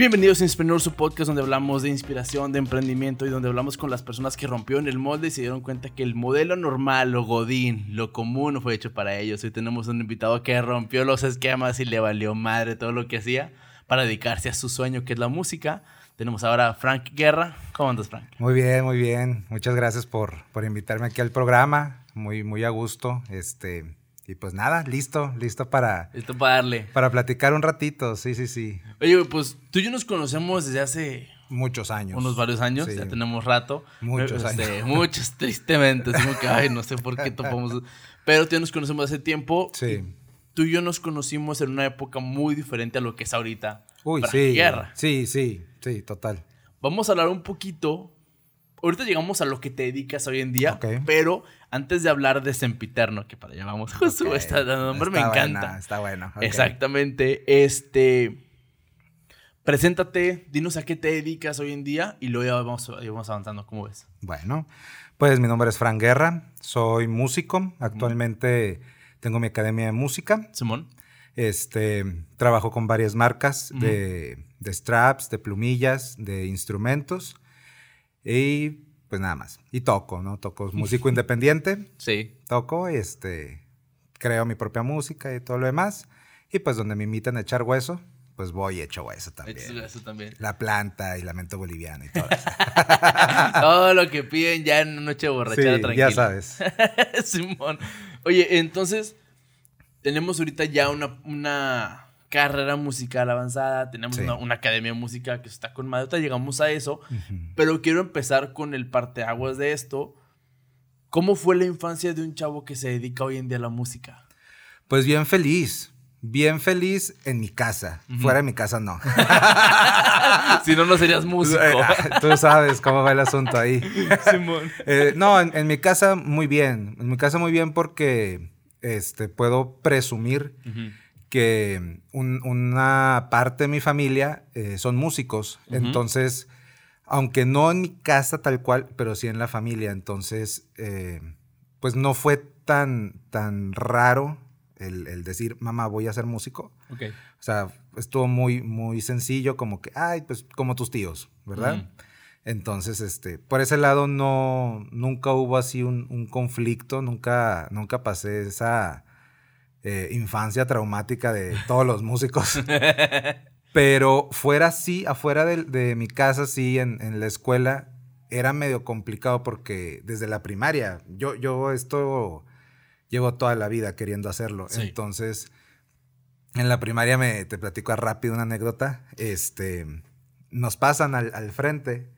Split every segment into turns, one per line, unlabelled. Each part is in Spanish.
Bienvenidos a Inspreneur, su podcast donde hablamos de inspiración, de emprendimiento y donde hablamos con las personas que rompieron el molde y se dieron cuenta que el modelo normal, lo godín, lo común no fue hecho para ellos. Hoy tenemos un invitado que rompió los esquemas y le valió madre todo lo que hacía para dedicarse a su sueño que es la música. Tenemos ahora a Frank Guerra. ¿Cómo andas, Frank?
Muy bien, muy bien. Muchas gracias por, por invitarme aquí al programa. Muy, muy a gusto. Este, y pues nada, listo, listo para...
Listo para darle.
Para platicar un ratito, sí, sí, sí.
Oye, pues tú y yo nos conocemos desde hace...
Muchos años.
Unos varios años, ya tenemos rato.
Muchos
este,
años.
Muchos, tristemente. Como que, ay, no sé por qué topamos. Pero tú y yo nos conocemos hace tiempo.
Sí.
Tú y yo nos conocimos en una época muy diferente a lo que es ahorita.
Uy, sí.
Guerra.
Sí, sí, sí, total.
Vamos a hablar un poquito. Ahorita llegamos a lo que te dedicas hoy en día, pero antes de hablar de Sempiterno, que para allá vamos, nombre me encanta.
está bueno.
Exactamente. Este. Preséntate, dinos a qué te dedicas hoy en día y luego ya vamos, ya vamos avanzando. ¿Cómo ves?
Bueno, pues mi nombre es Fran Guerra, soy músico. Actualmente tengo mi academia de música.
Simón.
Este, trabajo con varias marcas de, de straps, de plumillas, de instrumentos y pues nada más. Y toco, ¿no? Toco músico independiente,
Sí.
toco, este, creo mi propia música y todo lo demás. Y pues donde me invitan a echar hueso, pues voy y echo hueso también.
Eso, eso también.
La planta y lamento boliviano y todo eso.
Todo lo que piden ya en una noche borrachera
Sí,
tranquila.
ya sabes.
Simón. Oye, entonces, tenemos ahorita ya una, una carrera musical avanzada, tenemos
Sí.
una, una academia de música que está con madre. Llegamos a eso, pero quiero empezar con el parteaguas de esto. ¿Cómo fue la infancia de un chavo que se dedica hoy en día a la música?
Pues bien feliz. Bien feliz en mi casa. Fuera de mi casa no.
si no, no serías músico.
Tú sabes cómo va el asunto ahí.
Simón.
Eh, no, en, en mi casa muy bien. En mi casa muy bien porque este, puedo presumir. Que un- una parte de mi familia eh, son músicos. Entonces, aunque no en mi casa tal cual, pero sí en la familia. Entonces, eh, pues no fue tan, tan raro el, el decir, mamá, voy a ser músico.
Ok.
O sea, estuvo muy, muy sencillo, como que, ay, pues como tus tíos, ¿verdad? Entonces, este, por ese lado no, nunca hubo así un, un conflicto, nunca, nunca pasé esa eh, infancia traumática de todos los músicos. Pero fuera así, afuera de, de mi casa, sí, en, en la escuela, era medio complicado porque desde la primaria, yo, yo esto llevo toda la vida queriendo hacerlo.
Sí.
Entonces, en la primaria me te platico rápido una anécdota. Este, nos pasan al, al frente.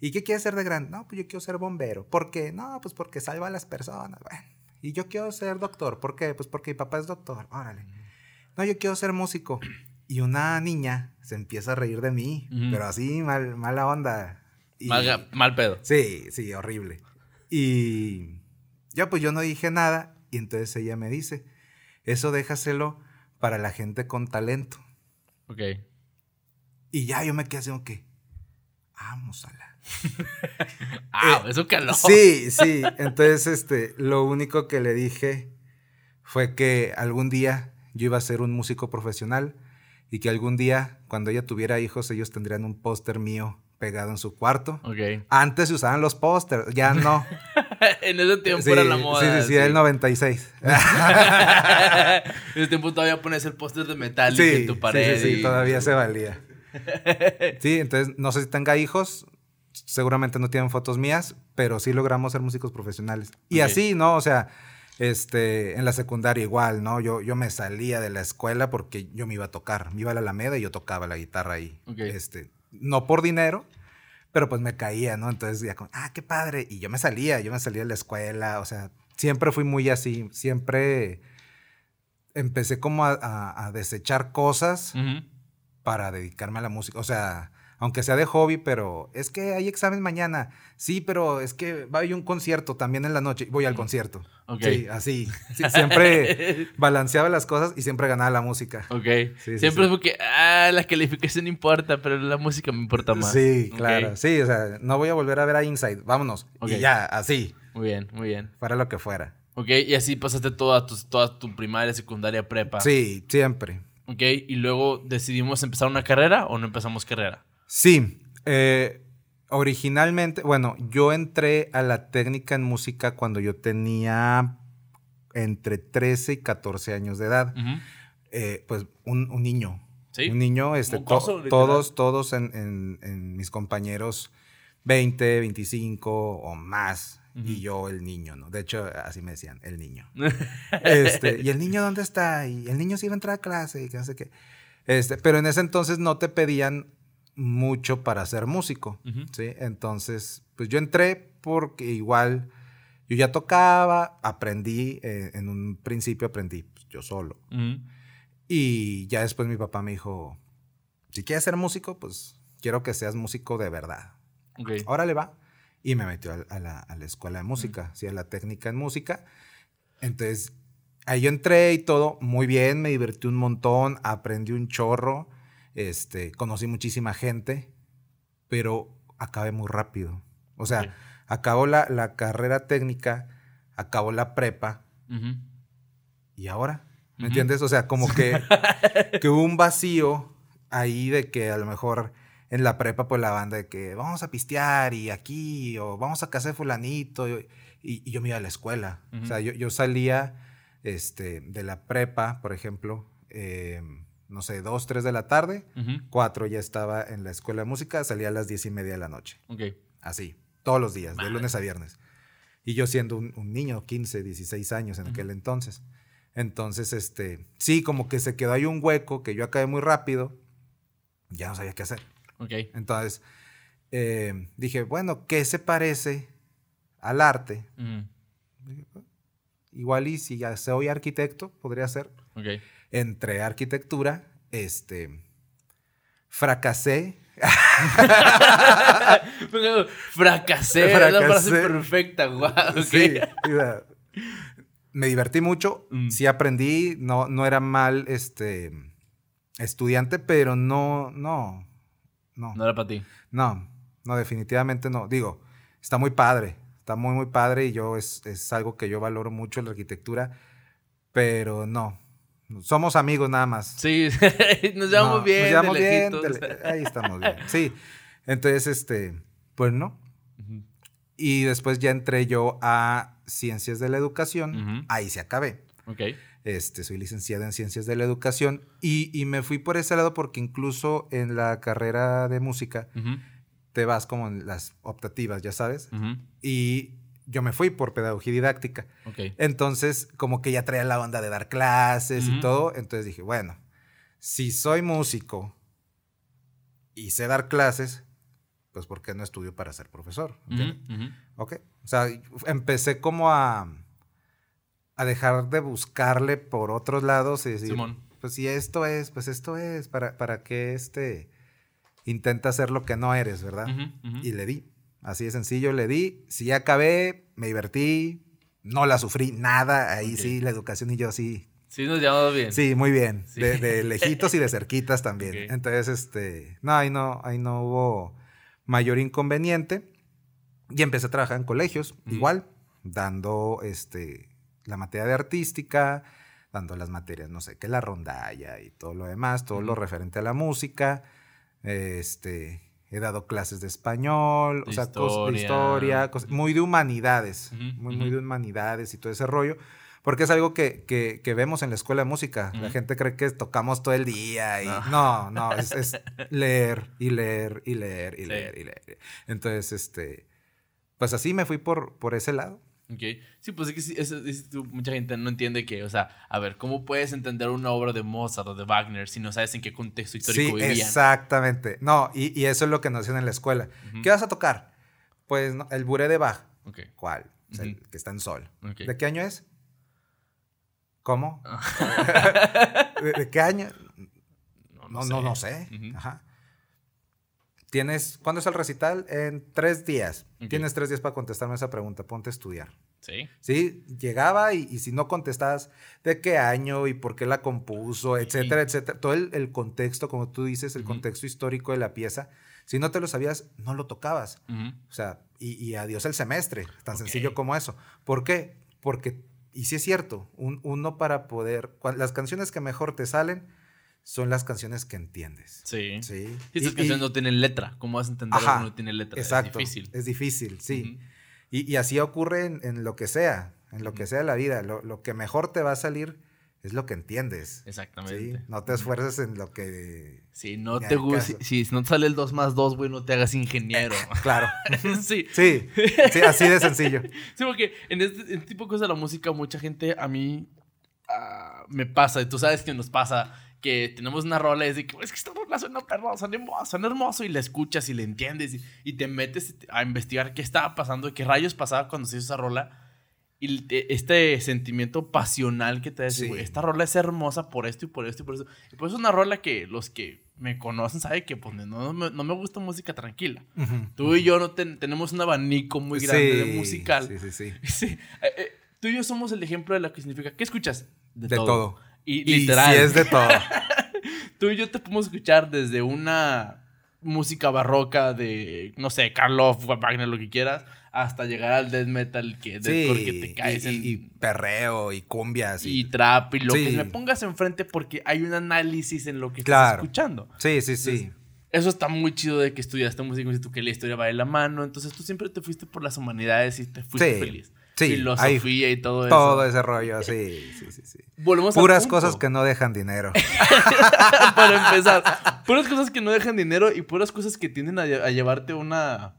¿Y qué quieres ser de grande? No, pues yo quiero ser bombero. ¿Por qué? No, pues porque salva a las personas. Bueno. Y yo quiero ser doctor. ¿Por qué? Pues porque mi papá es doctor. Órale. No, yo quiero ser músico. Y una niña se empieza a reír de mí, pero así, mal, mala onda. Y-
Mal, mal pedo.
Sí, sí, horrible. Y yo pues yo no dije nada y entonces ella me dice, eso déjaselo para la gente con talento.
Ok.
Y ya yo me quedé así que, vamos a la...
Ah, eso caló.
Sí, sí. Entonces, este, lo único que le dije fue que algún día yo iba a ser un músico profesional y que algún día, cuando ella tuviera hijos, ellos tendrían un póster mío pegado en su cuarto.
Ok.
Antes se usaban los pósters, ya no.
en ese tiempo
Sí,
era la moda.
sí, sí, sí, el 96.
en ese tiempo todavía pones el póster de metal
Sí,
en tu pared.
sí, sí,
y-
todavía se valía. Sí, entonces no sé si tenga hijos, seguramente no tienen fotos mías, pero sí logramos ser músicos profesionales. Y así, ¿no? O sea, este, en la secundaria igual, ¿no? Yo, yo me salía de la escuela porque yo me iba a tocar, me iba a la Alameda y yo tocaba la guitarra ahí.
Ok.
Este, no por dinero, pero pues me caía, ¿no? Entonces ya como, ah, qué padre. Y yo me salía, yo me salía de la escuela, o sea, siempre fui muy así, siempre empecé como a, a- a desechar cosas
Ujú.
para dedicarme a la música. O sea, aunque sea de hobby, pero es que hay examen mañana. Sí, pero es que va a haber un concierto también en la noche. Voy al concierto.
Ok.
Sí, así. Sí, siempre balanceaba las cosas y siempre ganaba la música.
Ok.
Sí,
Siempre
sí.
fue que, ah, la calificación importa, pero la música me importa más.
Sí, claro. Sí, o sea, no voy a volver a ver a Inside. Vámonos.
Ok.
Y ya, así.
Muy bien, muy bien.
Fuera lo que fuera.
Ok, y así pasaste toda tu, toda tu primaria, secundaria, prepa.
Sí, siempre.
Ok, y luego decidimos empezar una carrera o no empezamos carrera.
Sí, eh, originalmente, bueno, yo entré a la técnica en música cuando yo tenía entre 13 y 14 años de edad. Eh, pues un, un niño.
Sí.
Un niño, este, todos, todos en, en- en mis compañeros 20, 25 o más. Y yo el niño, ¿no? De hecho, así me decían, el niño. Este, ¿y el niño dónde está? Y el niño sí iba a entrar a clase y que no sé qué. Este, pero en ese entonces no te pedían mucho para ser músico. ¿sí? Entonces, pues yo entré porque igual yo ya tocaba, aprendí, eh, en un principio aprendí pues, yo solo. Y ya después mi papá me dijo, si quieres ser músico, pues quiero que seas músico de verdad.
Ok.
Órale, va. Y me metió a, a la, a la escuela de música, sí, a la técnica en música. Entonces, ahí yo entré y todo muy bien, me divertí un montón, aprendí un chorro, este, conocí muchísima gente, pero acabé muy rápido. O sea, acabó la, la carrera técnica, acabó la prepa. ¿y ahora? ¿Me
Ujú.
entiendes? O sea, como que, que hubo un vacío ahí de que a lo mejor en la prepa, pues la banda de que vamos a pistear y aquí, o vamos a casa de fulanito, y, y yo me iba a la escuela. O sea, yo salía este, de la prepa, por ejemplo, eh, no sé, dos, tres de la tarde,
Ujú.
cuatro ya estaba en la escuela de música, salía a las diez y media de la noche.
Ok.
Así, todos los días, de lunes a viernes. Y yo siendo un, un niño, 15, 16 años en aquel entonces. Entonces, este, sí, como que se quedó ahí un hueco que yo acabé muy rápido, ya no sabía qué hacer.
Ok.
Entonces, eh, dije, bueno, ¿qué se parece al arte?
Ujú.
Igual y si ya soy arquitecto, podría ser.
Ok.
Entré a arquitectura, este, fracasé.
Fracasé, es la frase
Fracasé.
perfecta, guau. ok.
Sí, me divertí mucho,
Mm.
sí aprendí, no, no era mal este, estudiante, pero no, no, no,
No era para ti.
no, no, definitivamente no. Digo, está muy padre, está muy, muy padre y yo es, es algo que yo valoro mucho la arquitectura, pero no. Somos amigos nada más.
Sí, nos llevamos
No,
bien.
Nos llevamos bien. ahí estamos bien. Sí. Entonces, este, pues no. Y después ya entré yo a Ciencias de la Educación. Ahí se acabé.
Ok.
Este, soy licenciada en Ciencias de la Educación. Y, y me fui por ese lado porque incluso en la carrera de música te vas como en las optativas, ya sabes. Y yo me fui por pedagogía didáctica. Entonces, como que ya traía la onda de dar clases y todo. Entonces dije, bueno, si soy músico y sé dar clases, pues ¿por qué no estudio para ser profesor? Ok. O sea, empecé como a, a dejar de buscarle por otros lados y decir,
Simón.
pues si esto es, pues esto es, ¿para, para qué este intenta hacer lo que no eres, verdad? Y le di. Así de sencillo, le di. Sí acabé, me divertí, no la sufrí nada. Ahí
Ok.
sí, la educación y yo sí.
Sí, nos llevamos bien.
Sí, muy bien.
Sí.
De, de lejitos y de cerquitas también. Entonces, este, no, ahí no, ahí no hubo mayor inconveniente. Y empecé a trabajar en colegios, igual, dando este, la materia de artística, dando las materias, no sé, que la rondalla y todo lo demás, todo lo referente a la música. Este, he dado clases de español,
De
o sea, cos- de
historia.
historia, muy de humanidades, muy, de humanidades y todo ese rollo. Porque es algo que, que- que vemos en la escuela de música. La gente cree que tocamos todo el día y
No.
no, no, es, es leer y leer y leer y
Sí.
leer y leer. Entonces, este, pues así me fui por, por ese lado.
Ok. Sí, pues es que sí, es- mucha gente no entiende que, o sea, a ver, ¿cómo puedes entender una obra de Mozart o de Wagner si no sabes en qué contexto histórico
Sí,
vivían?
exactamente. No, y, y eso es lo que nos hacen en la escuela. ¿Qué vas a tocar? Pues no, el buré de Bach. ¿Cuál? O sea, el que está en sol. ¿De qué año es? ¿Cómo? ¿De, de qué año?
No,
No, no, no sé. Ajá. Tienes, ¿cuándo es el recital? En tres días. Tienes tres días para contestarme esa pregunta. Ponte a estudiar.
Sí.
Sí, llegaba y, y si no contestabas de qué año y por qué la compuso, etcétera, etcétera. Todo el, el contexto, como tú dices, el contexto histórico de la pieza. Si no te lo sabías, no lo tocabas. O sea, y, y adiós el semestre, tan sencillo como eso. ¿Por qué? Porque, y sí es cierto, un- uno para poder, las canciones que mejor te salen son las canciones que entiendes.
Sí.
Sí.
Y estas canciones no tienen letra. ¿Cómo vas a entender
Ajá,
no tiene letra?
Exacto.
Es difícil.
Es difícil, sí. Y, y así ocurre en, en lo que sea, en lo que sea la vida. Lo, lo que mejor te va a salir es lo que entiendes. ¿sí?
Exactamente.
No te esfuerces en lo que...
Si no te gusta, si no te sale el 2 más 2, güey, no te hagas ingeniero.
Claro.
sí.
Sí, sí, así de sencillo.
Sí, porque en este, en este tipo de cosas de la música, mucha gente a mí ah, me pasa, y tú sabes que nos pasa, que tenemos una rola y es de que, "Güey, es que esta rola suena perro, suena hermoso, suena hermoso, y la escuchas y la entiendes, y, y te metes a investigar qué estaba pasando, qué rayos pasaba cuando se hizo esa rola. Y te- este sentimiento pasional que te dice,
Sí.
esta rola es hermosa por esto y por esto y por eso. Y pues es una rola que los que me conocen saben que pues, no, no me, no me gusta música tranquila.
Ujú.
Tú y yo no ten- tenemos un abanico muy grande de
Sí,
musical.
Sí, sí, sí.
Sí, eh, eh, tú y yo somos el ejemplo de lo que significa. ¿Qué escuchas?
De todo.
Y
Y
literal.
sí es de todo.
Tú y yo te podemos escuchar desde una música barroca de, no sé, Karloff, Wagner, lo que quieras, hasta llegar al death metal que,
Sí,
porque te caes
y,
en...
y- perreo y cumbias.
y
Y,
trap y lo
Sí.
que me pongas enfrente porque hay un análisis en lo que
Claro.
estás escuchando.
sí, sí, sí.
Eso está muy chido de que estudiaste música y tú que la historia va de la mano. Entonces tú siempre te fuiste por las humanidades y te fuiste
Sí,
feliz.
Sí,
Filosofía y todo,
Todo
eso.
ese rollo, sí, sí, sí, sí.
Volvemos
Puras cosas que no dejan dinero.
Para empezar. Puras cosas que no dejan dinero y puras cosas que tienden a, lle- a llevarte una.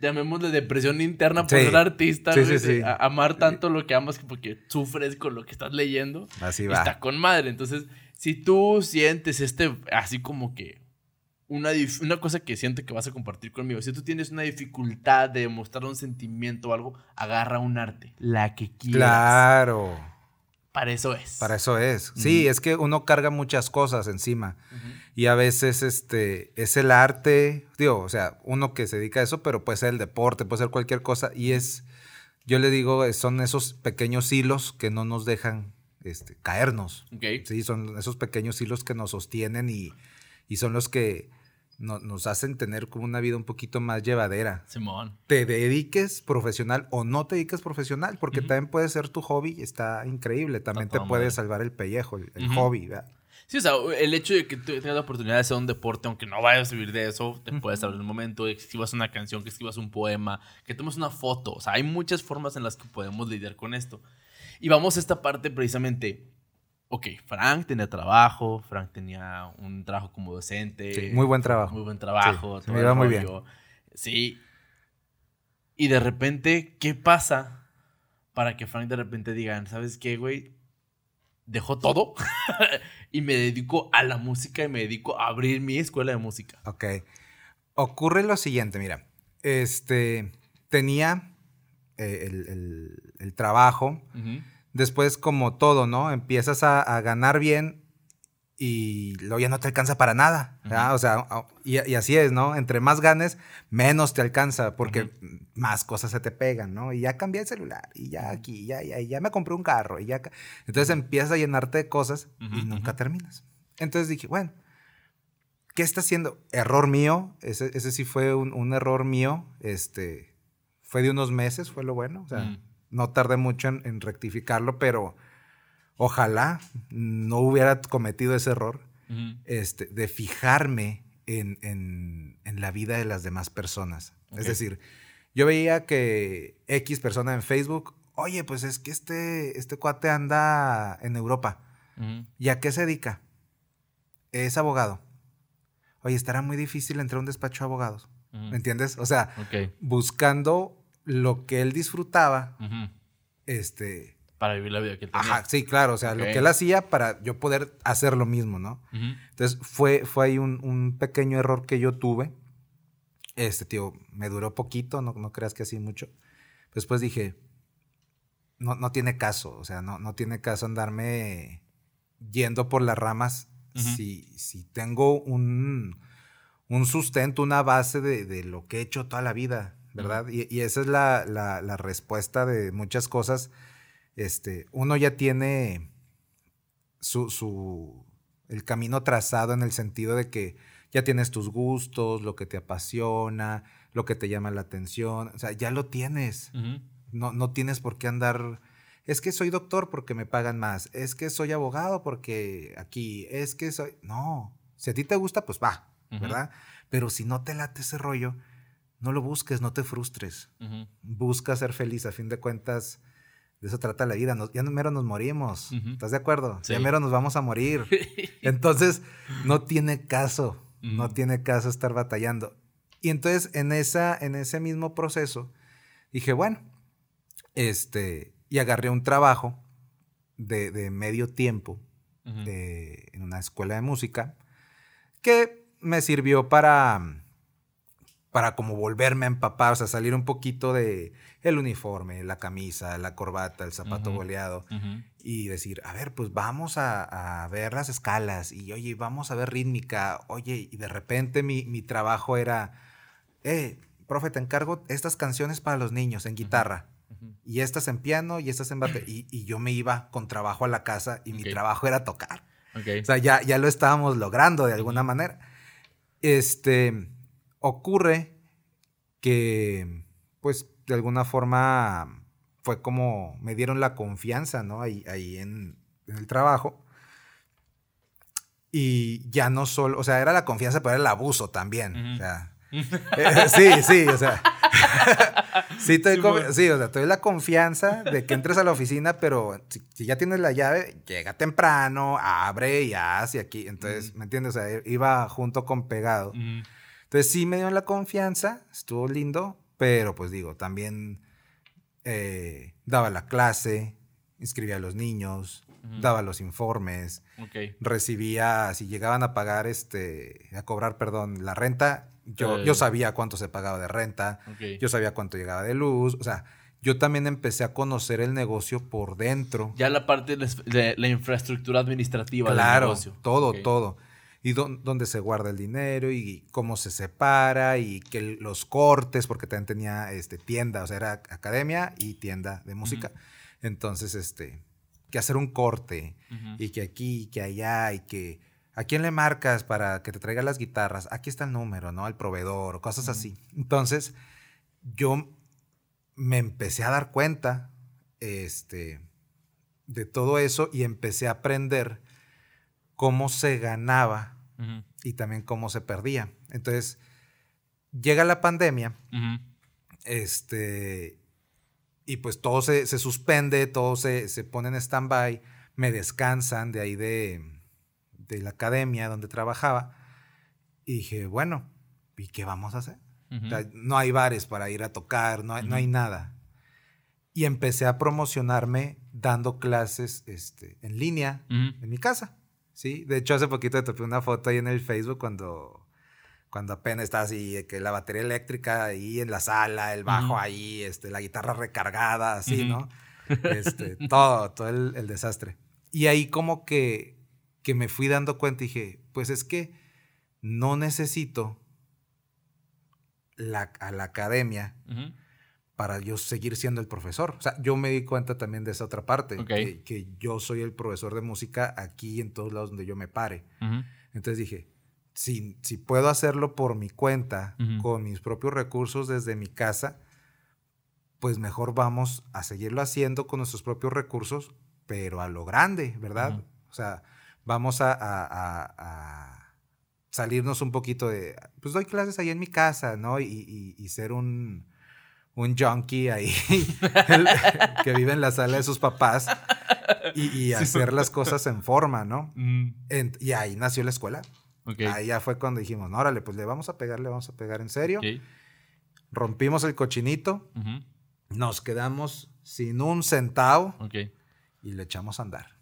Llamémosle depresión interna por
Sí.
ser artista.
Sí, sí,
a- amar tanto lo que amas que porque sufres con lo que estás leyendo.
Así
y
va.
Está con madre. Entonces, si tú sientes este. Así como que. Una, una cosa que siento que vas a compartir conmigo. Si tú tienes una dificultad de mostrar un sentimiento o algo, agarra un arte. La que quieras.
Claro.
Para eso es.
Para eso es. Sí, es que uno carga muchas cosas encima. Y a veces este es el arte, digo, o sea, uno que se dedica a eso, pero puede ser el deporte, puede ser cualquier cosa. Y es, yo le digo, son esos pequeños hilos que no nos dejan este, caernos. Sí, son esos pequeños hilos que nos sostienen y, y son los que no- nos hacen tener como una vida un poquito más llevadera.
Simón.
Te dediques profesional o no te dediques profesional, porque también puede ser tu hobby, está increíble. También te puede
madre.
salvar el pellejo, el, hobby. ¿verdad?
Sí, o sea, el hecho de que tú tengas la oportunidad de hacer un deporte, aunque no vayas a vivir de eso, te puedes abrir el momento, que escribas una canción, que escribas un poema, que tomes una foto. O sea, hay muchas formas en las que podemos lidiar con esto. Y vamos a esta parte precisamente. Ok, Frank tenía trabajo, Frank tenía un trabajo como docente.
Sí, muy buen trabajo.
Muy buen trabajo.
Sí,
todo
me iba muy bien.
Sí. Y de repente, ¿qué pasa para que Frank de repente diga, ¿sabes qué, güey? Dejo todo y me dedico a la música y me dedico a abrir mi escuela de música.
Ok. Ocurre lo siguiente, mira. Este, tenía eh, el, el- el trabajo. Después, como todo, ¿no? Empiezas a, a ganar bien y luego ya no te alcanza para nada. ¿verdad?
Ujú.
O sea, y, y así es, ¿no? Entre más ganes, menos te alcanza porque
Ujú.
más cosas se te pegan, ¿no? Y ya cambié el celular y ya aquí, ya, ya, ya me compré un carro y ya. Entonces empiezas a llenarte de cosas y
Ujú,
nunca
ujú.
terminas. Entonces dije, bueno, ¿qué está haciendo? Error mío, ese, ese sí fue un, un error mío, este, fue de unos meses, fue lo bueno, o sea. No tardé mucho en, en rectificarlo, pero ojalá no hubiera cometido ese error, este, de fijarme en, en- en la vida de las demás personas. Es decir, yo veía que X persona en Facebook, oye, pues es que este, este cuate anda en Europa.
Ujú.
¿Y a qué se dedica? Es abogado. Oye, estará muy difícil entrar a un despacho de abogados. ¿Me entiendes? O sea, buscando lo que él disfrutaba, este...
Para vivir la vida que él tenía.
Ajá, sí, claro, o sea, lo que él hacía para yo poder hacer lo mismo, ¿no? Entonces fue, fue ahí un, un pequeño error que yo tuve. Este, tío, me duró poquito, no, no creas que así mucho. Después dije, no, no tiene caso, o sea, no, no tiene caso andarme yendo por las ramas si, si tengo un, un sustento, una base de, de lo que he hecho toda la vida, ¿verdad? y, y esa es la, la- la respuesta de muchas cosas. Este, uno ya tiene su, su- el camino trazado en el sentido de que ya tienes tus gustos, lo que te apasiona, lo que te llama la atención, o sea, ya lo tienes. No, no tienes por qué andar es que soy doctor porque me pagan más, es que soy abogado porque aquí, es que soy... No, si a ti te gusta, pues va, ¿verdad? Pero si no te late ese rollo, no lo busques, no te frustres. Busca ser feliz, a fin de cuentas, de eso trata la vida. ya mero nos morimos, ¿estás de acuerdo? Ya mero nos vamos a morir. Entonces, no tiene caso, no tiene caso estar batallando. Y entonces, en, esa, en ese mismo proceso, dije, bueno, este, y agarré un trabajo de, medio tiempo en una escuela de música que me sirvió para, para como volverme a empapar, o sea, salir un poquito de el uniforme, la camisa, la corbata, el zapato boleado y decir, a ver, pues vamos a, ver las escalas y oye, vamos a ver rítmica, oye, y de repente mi, mi trabajo era, eh, profe, te encargo estas canciones para los niños en guitarra. Y estas en piano y estas en batería. Y, yo me iba con trabajo a la casa y mi trabajo era tocar. O sea, ya, ya lo estábamos logrando de alguna manera. Este, ocurre que, pues, de alguna forma fue como me dieron la confianza, ¿no? Ahí, ahí en, el trabajo. Y ya no solo, o sea, era la confianza, pero era el abuso también. O sea, eh, sí, sí, o sea. sí, te sí, o sea, te doy la confianza de que entres a la oficina, pero si, ya tienes la llave, llega temprano, abre y hace aquí. Entonces, ¿me entiendes? O sea, iba junto con pegado. Entonces, sí me dio la confianza, estuvo lindo, pero pues digo, también eh, daba la clase, inscribía a los niños, daba los informes, recibía, si llegaban a pagar, este, a cobrar, perdón, la renta, yo, yo sabía cuánto se pagaba de renta, yo sabía cuánto llegaba de luz, o sea, yo también empecé a conocer el negocio por dentro.
Ya la parte de la infraestructura administrativa del negocio.
Todo, todo. Y dónde se guarda el dinero y cómo se separa y que los cortes, porque también tenía este, tienda, o sea, era academia y tienda de música. Entonces, este, que hacer un corte y que aquí, que allá y que ¿A quién le marcas para que te traiga las guitarras? Aquí está el número, ¿no? Al proveedor, cosas así. Entonces, yo me empecé a dar cuenta este, de todo eso y empecé a aprender cómo se ganaba y también cómo se perdía. Entonces, llega la pandemia, este, y pues todo se, suspende, todo se, se pone en stand-by, me descansan de ahí de de la academia donde trabajaba. Y dije, bueno, ¿y qué vamos a hacer? no hay bares para ir a tocar, no hay, no hay nada. Y empecé a promocionarme dando clases este, en línea en mi casa. ¿Sí? De hecho, hace poquito te topé una foto ahí en el Facebook cuando, cuando apenas estaba así, que la batería eléctrica ahí en la sala, el bajo ahí, este, la guitarra recargada, así, ¿no? Este, todo, todo el, el desastre. Y ahí como que que me fui dando cuenta y dije, pues es que no necesito la, a la academia para yo seguir siendo el profesor. O sea, yo me di cuenta también de esa otra parte, que, yo soy el profesor de música aquí en todos lados donde yo me pare. Entonces dije, si, si, puedo hacerlo por mi cuenta, con mis propios recursos desde mi casa, pues mejor vamos a seguirlo haciendo con nuestros propios recursos, pero a lo grande, ¿verdad? O sea, vamos a, salirnos un poquito de, pues doy clases ahí en mi casa, ¿no? Y, ser un, un junkie ahí que vive en la sala de sus papás y, hacer las cosas en forma, ¿no? Mm. y ahí nació la escuela. Ahí ya fue cuando dijimos, no, órale, pues le vamos a pegar, le vamos a pegar en serio. Rompimos el cochinito, nos quedamos sin un centavo y le echamos a andar.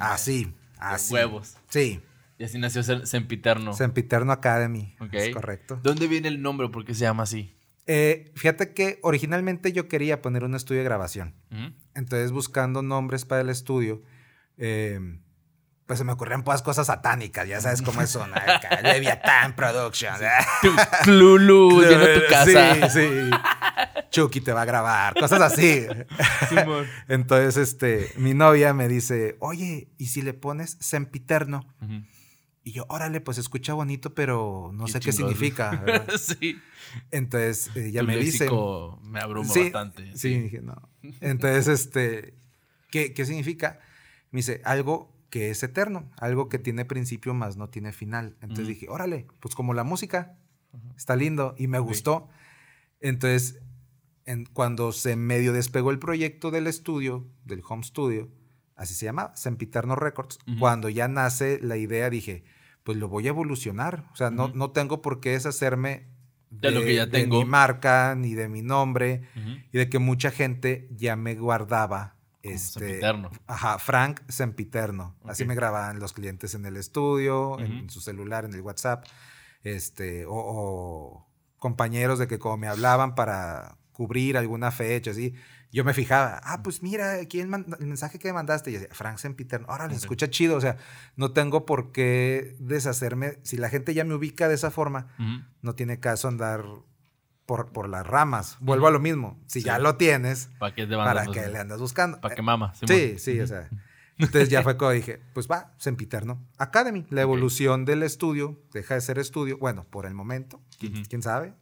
Así.
Así. huevos.
Sí.
Y así nació Sempiterno.
Sempiterno Academy. Es correcto.
¿Dónde viene el nombre? ¿Por qué se llama así?
Eh, fíjate que originalmente yo quería poner un estudio de grabación. Entonces, buscando nombres para el estudio, eh, pues se me ocurrían pues cosas satánicas, ya sabes cómo es son. Leviathan Productions.
Lulu, lleno tu casa.
Sí, sí. Chucky te va a grabar, cosas así. Entonces, este, mi novia me dice, oye, ¿y si le pones sempiterno? Y yo, órale, pues escucha bonito, pero no sé qué significa. sí. Entonces ella me dice.
Me abruma bastante.
Sí, dije, no. Entonces, este, ¿Qué, ¿Qué significa? Me dice, algo que es eterno, algo que tiene principio más no tiene final. Entonces dije, órale, pues como la música, está lindo y me gustó. Entonces, en- cuando se medio despegó el proyecto del estudio, del home studio, así se llama, Sempiterno Records, cuando ya nace la idea, dije, pues lo voy a evolucionar. O sea, no, no tengo por qué deshacerme
De lo que ya
de
tengo.
mi marca ni de mi nombre y de que mucha gente ya me guardaba
Como
este
sempiterno.
ajá Frank Sempiterno. Así me grababan los clientes en el estudio en su celular en el WhatsApp este o, o compañeros de que como me hablaban para cubrir alguna fecha así yo me fijaba ah pues mira quién manda- el mensaje que me mandaste y decía, Frank Sempiterno ahora le
Ok.
escucha chido o sea no tengo por qué deshacerme si la gente ya me ubica de esa forma no tiene caso andar por, por las ramas. Vuelvo a lo mismo. Si
Sí.
ya lo tienes,
¿Para qué te
¿para
mandas?
qué le andas buscando?
¿Para
Eh,
qué mama?
Sí, sí, o sea. Entonces ya fue cuando dije, pues va, Sempiterno Academy. La evolución del estudio deja de ser estudio. Bueno, por el momento, quién, sabe.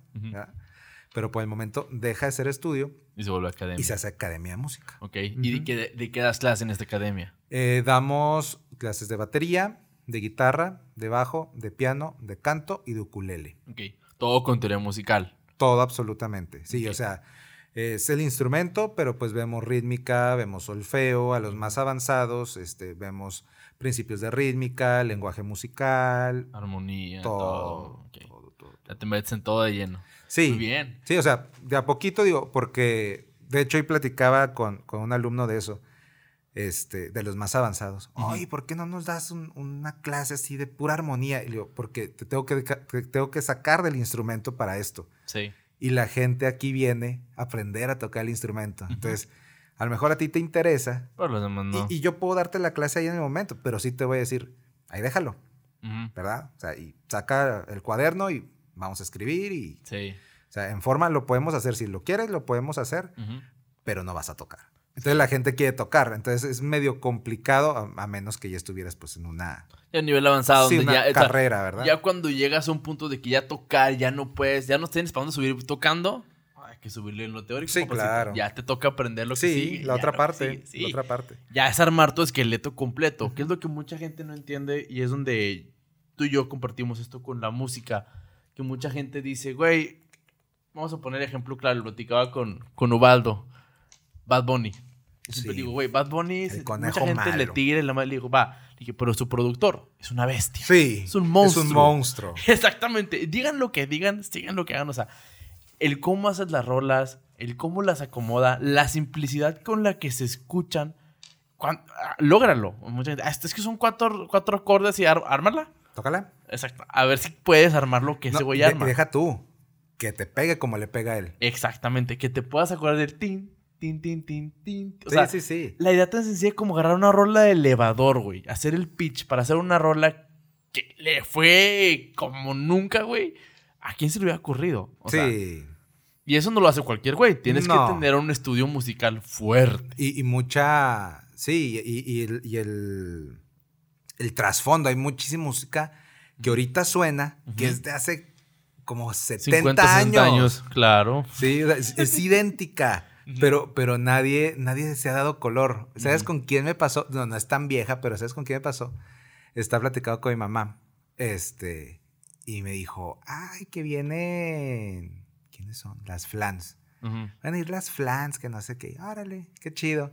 Pero por el momento deja de ser estudio
Y se vuelve academia.
y se hace Academia de Música.
Ok. ¿Y de qué, de qué das clase en esta academia?
Eh, damos clases de batería, de guitarra, de bajo, de piano, de canto y de ukulele.
Ok. Todo con teoría musical.
Todo absolutamente. Sí, o sea, es el instrumento, pero pues vemos rítmica, vemos solfeo, a los más avanzados, este, vemos principios de rítmica, lenguaje musical,
Armonía, todo.
todo.
Ok.
todo, todo.
Ya te metes en todo de lleno.
Sí,
Muy bien.
sí, o sea, de a poquito digo, porque de hecho hoy platicaba con, con un alumno de eso, este, de los más avanzados.
Ujú.
Oye, ¿por qué no nos das un- una clase así de pura armonía? Y digo, porque te tengo que, te tengo que sacar del instrumento para esto.
Sí.
y la gente aquí viene a aprender a tocar el instrumento. Entonces, a lo mejor a ti te interesa
Pero los demás no.
y, y yo puedo darte la clase ahí en el momento, pero sí te voy a decir, ahí déjalo,
Ujú.
¿verdad? O sea, y saca el cuaderno y vamos a escribir y,
Sí.
o sea, en forma lo podemos hacer, si lo quieres lo podemos hacer, pero no vas a tocar. Entonces la gente quiere tocar, entonces es medio complicado a, a menos que ya estuvieras pues en una,
Ya a nivel avanzado.
sí,
donde
una
ya, o sea,
carrera, ¿verdad?
Ya cuando llegas a un punto de que ya tocar, ya no puedes, ya no tienes para dónde subir tocando, hay que subirle en lo teórico.
Sí, claro.
Ya te toca aprender lo que
sí,
sigue.
la otra parte,
sigue, sí.
la otra parte.
Ya es armar tu esqueleto completo, que es lo que mucha gente no entiende y es donde tú y yo compartimos esto con la música, que mucha gente dice, güey, vamos a poner ejemplo claro, lo platicaba con, con Ubaldo, Bad Bunny. Siempre
Sí.
digo, güey, Bad Bunny,
El
mucha gente le tira y la madre le digo, va, le dije, pero su productor es una bestia.
Sí,
Es un monstruo.
Es un monstruo.
Exactamente. Digan lo que digan, sigan lo que hagan. O sea, el cómo haces las rolas, el cómo las acomoda, la simplicidad con la que se escuchan. cuan- ah, lógralo. Mucha gente, "Ah, es que son cuatro, cuatro acordes y ar- ármala.
Tócala.
Exacto. A ver si puedes armar lo que ese
No,
güey
de-
arma.
Deja tú. Que te pegue como le pega a él.
Exactamente. Que te puedas acordar del tin, tin, tin, tin, tin. O
sí,
sea,
sí, sí.
la idea tan sencilla como agarrar una rola de elevador, güey. Hacer el pitch para hacer una rola que le fue como nunca, güey. ¿A quién se le hubiera ocurrido? O sea,
sí.
y eso no lo hace cualquier güey. Tienes
No.
que tener un estudio musical fuerte.
Y, y mucha. Sí, y, y el, y el, el trasfondo. Hay muchísima música que ahorita suena, que
Ujú.
es de hace como 70
50, 60
años.
años. Claro.
Sí, es, es idéntica. Pero, pero nadie, nadie se ha dado color. ¿Sabes
Ujú.
con quién me pasó? No, no es tan vieja, pero ¿sabes con quién me pasó? Estaba platicando con mi mamá. Este. Y me dijo, ay, que vienen. ¿Quiénes son? Las flans. Van a ir las flans, que no sé qué. Órale, qué chido.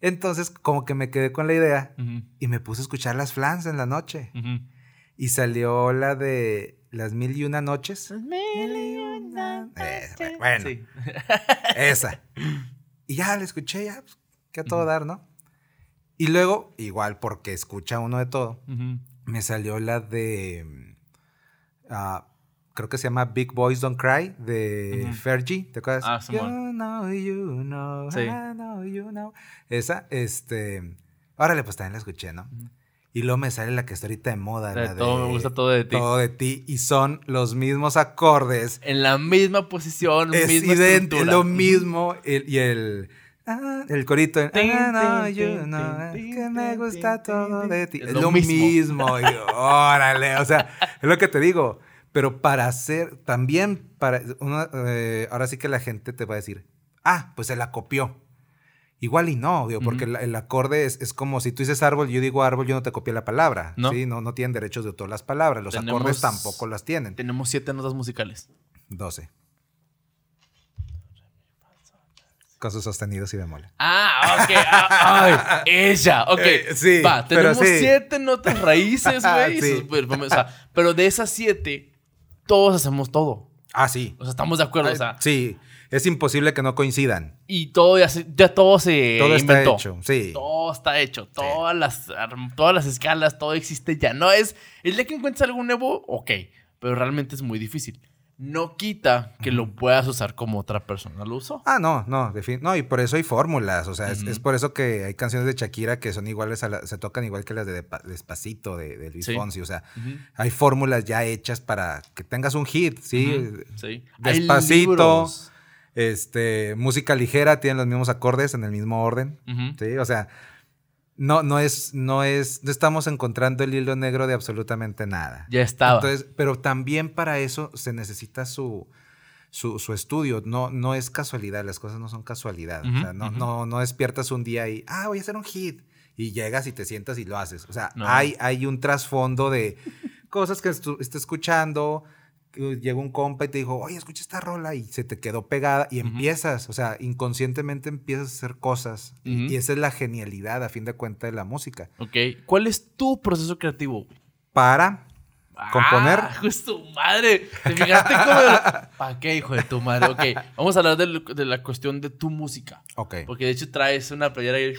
Entonces, como que me quedé con la idea y me puse a escuchar las flans en la noche. Y salió la de Las Mil y Una Noches. Eh, bueno,
Sí.
esa. Y ya la escuché, ya, pues, que a todo dar, ¿no? Y luego, igual, porque escucha uno de todo, me salió la de. Ah, creo que se llama Big Boys Don't Cry, de
Ujú.
Fergie. ¿Te acuerdas?
Ah.
You know, you know,
Sí.
I know, you know. Esa, este. Órale, pues también la escuché, ¿no?
Ujú.
Y luego me sale la que está ahorita de moda.
De
la
todo, me gusta todo de ti.
Todo de ti. Y son los mismos acordes.
En la misma posición,
Es
misma
idéntico,
estructura.
lo mismo. el- y el. ah, el corito. el,
Tin,
"I know
tin,
you
tin,
know,
tin,
es que me gusta todo de ti. Es lo mismo. y yo, órale. O sea, es lo que te digo. Pero para hacer. También. para uno, eh, Ahora sí que la gente te va a decir. Ah, pues se la copió. Igual y no, digo, porque el, acorde es, como si tú dices árbol, yo digo árbol, yo no te copié la palabra. ¿No? ¿sí? No, no tienen derechos de autor las palabras. Los acordes tampoco las tienen.
Tenemos siete notas musicales.
Doce. Con sus sostenidos y bemoles.
Ah, ok. Ah, ay, ella. Ok. Eh, sí. Va, tenemos siete notas raíces, güey. sí. pero de esas siete, todos hacemos todo.
Ah, sí.
O sea, estamos de acuerdo. o sea,
sí es imposible que no coincidan.
Y todo ya, ya todo se
todo está hecho, sí.
Todo está hecho, todas las todas las escalas, todo existe ya. No es el día que encuentres algo nuevo, ok, pero realmente es muy difícil. No quita que lo puedas usar como otra persona lo usó.
Ah, no, no, no, y por eso hay fórmulas, o sea, es, por eso que hay canciones de Shakira que son iguales a se tocan igual que las de Despacito de, Luis Fonsi, o sea, hay fórmulas ya hechas para que tengas un hit, ¿sí? Sí. Despacito. Este, música ligera, tienen los mismos acordes en el mismo orden. Sí, o sea, no, no es, no es, no estamos encontrando el hilo negro de absolutamente nada.
Ya estaba.
Entonces, pero también para eso se necesita su, su, estudio. No, no es casualidad, las cosas no son casualidad. o sea, no, no, no despiertas un día y, ah, voy a hacer un hit. Y llegas y te sientas y lo haces. O sea, hay, hay un trasfondo de cosas que estás escuchando, llegó un compa y te dijo, oye, escucha esta rola y se te quedó pegada y empiezas, o sea, inconscientemente empiezas a hacer cosas. Y esa es la genialidad, a fin de cuentas, de la música.
Ok. ¿Cuál es tu proceso creativo?
Para componer.
Ah, justo madre. ¿Te fijaste cómo? ¿Para qué, hijo de tu madre? Ok. Vamos a hablar de, la cuestión de tu música.
Ok.
Porque de hecho traes una playera y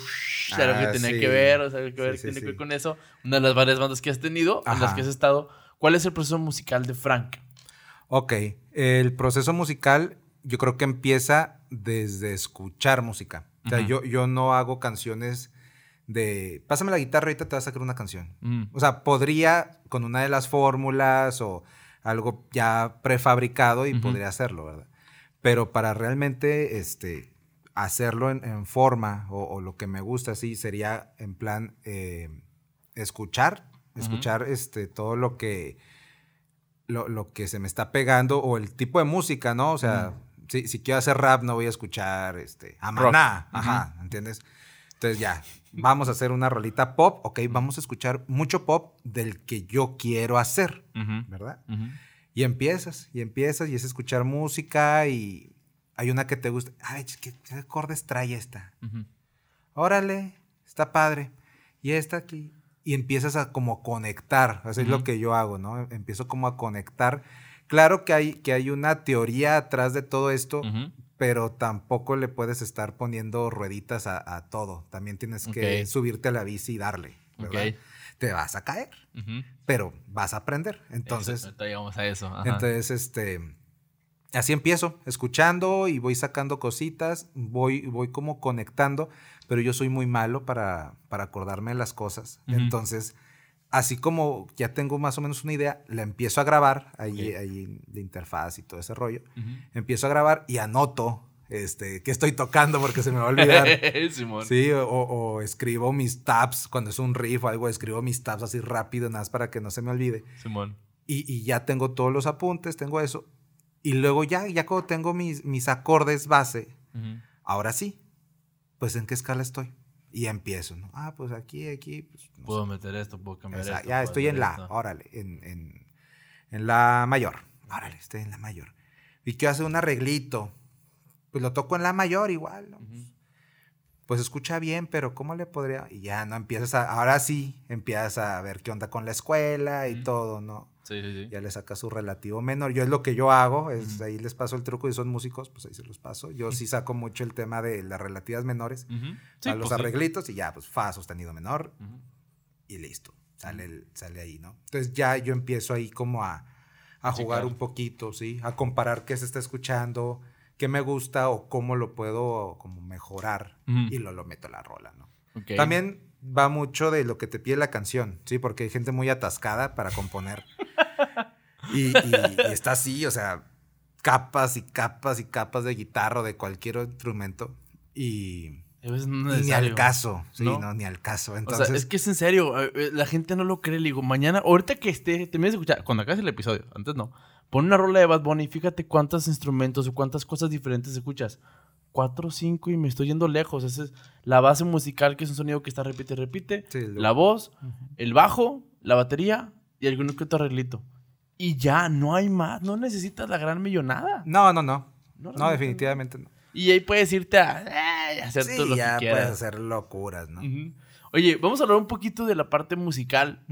ah, que tenía que ver, o sea, que ver, tiene que ver con eso. Una de las varias bandas que has tenido, en las que has estado. ¿Cuál es el proceso musical de Frank?
Ok, el proceso musical yo creo que empieza desde escuchar música. O sea, yo, yo no hago canciones de, pásame la guitarra, ahorita te vas a sacar una canción. Mm. O sea, podría con una de las fórmulas o algo ya prefabricado y podría hacerlo, ¿verdad? Pero para realmente este, hacerlo en, forma o, lo que me gusta, sí, sería en plan eh, escuchar, escuchar este, todo lo que lo, que se me está pegando o el tipo de música, ¿no? O sea, si, quiero hacer rap, no voy a escuchar este, a Maná, ajá, ¿entiendes? Entonces ya, vamos a hacer una rolita pop, ok, vamos a escuchar mucho pop del que yo quiero hacer, ¿verdad? Y empiezas, y empiezas, y es escuchar música, y hay una que te gusta, ay, ¿qué, acordes trae esta? Órale, está padre. Y esta aquí, y empiezas a como conectar. Así es lo que yo hago, ¿no? Empiezo como a conectar. Claro que hay, que hay una teoría atrás de todo esto, pero tampoco le puedes estar poniendo rueditas a, todo. También tienes que subirte a la bici y darle, ¿verdad? Te vas a caer, pero vas a aprender. Entonces,
eso, a eso.
Entonces, este, así empiezo, escuchando y voy sacando cositas, voy, voy como conectando pero yo soy muy malo para, para acordarme de las cosas. Entonces, así como ya tengo más o menos una idea, la empiezo a grabar ahí, ahí de interfaz y todo ese rollo. Empiezo a grabar y anoto este, que estoy tocando porque se me va a olvidar. Sí, o, escribo mis tabs cuando es un riff o algo, escribo mis tabs así rápido, nada más para que no se me olvide.
Simón.
Y, y, ya tengo todos los apuntes, tengo eso. Y luego ya, ya cuando tengo mis, mis acordes base, ahora sí, pues en qué escala estoy. Y empiezo, ¿no? Ah, pues aquí, aquí. Pues,
puedo meter esto, puedo cambiar esto.
Ya estoy en la, órale, en, en, en, la mayor. Órale, estoy en la mayor. Y quiero hacer un arreglito. Pues lo toco en la mayor igual, ¿no? Pues escucha bien, pero ¿cómo le podría? Y ya no empiezas a, ahora sí, empiezas a ver qué onda con la escuela y todo, ¿no? Ya le saca su relativo menor. Yo es lo que yo hago, es ahí les paso el truco y son músicos, pues ahí se los paso. Yo sí saco mucho el tema de las relativas menores, a los pues arreglitos y ya, pues fa sostenido menor y listo. Sale, sale ahí, ¿no? Entonces ya yo empiezo ahí como a, a jugar un poquito, ¿sí? A comparar qué se está escuchando, qué me gusta o cómo lo puedo como mejorar y lo, lo meto a la rola, ¿no? También va mucho de lo que te pide la canción, ¿sí? Porque hay gente muy atascada para componer. Y, está así, o sea, capas y capas y capas de guitarra o de cualquier instrumento. Y, ni al caso, sí, ¿No? ni al caso. Entonces,
es que es en serio, eh, la gente no lo cree. Le digo, mañana, ahorita que esté, te me escuchar, cuando acabes el episodio, antes no, pon una rola de Bad Bunny y fíjate cuántos instrumentos o cuántas cosas diferentes escuchas. 4 o 5 y me estoy yendo lejos. Esa es la base musical, que es un sonido que está repite, repite.
Sí,
La voz, el bajo, la batería y algún que otro arreglito. Y ya, no hay más. No necesitas la gran millonada.
No, no, no.
No,
No, definitivamente no.
Y ahí puedes irte a eh, hacer todo
Sí,
lo
ya
que quieras.
puedes hacer locuras, ¿no?
Oye, vamos a hablar un poquito de la parte musical.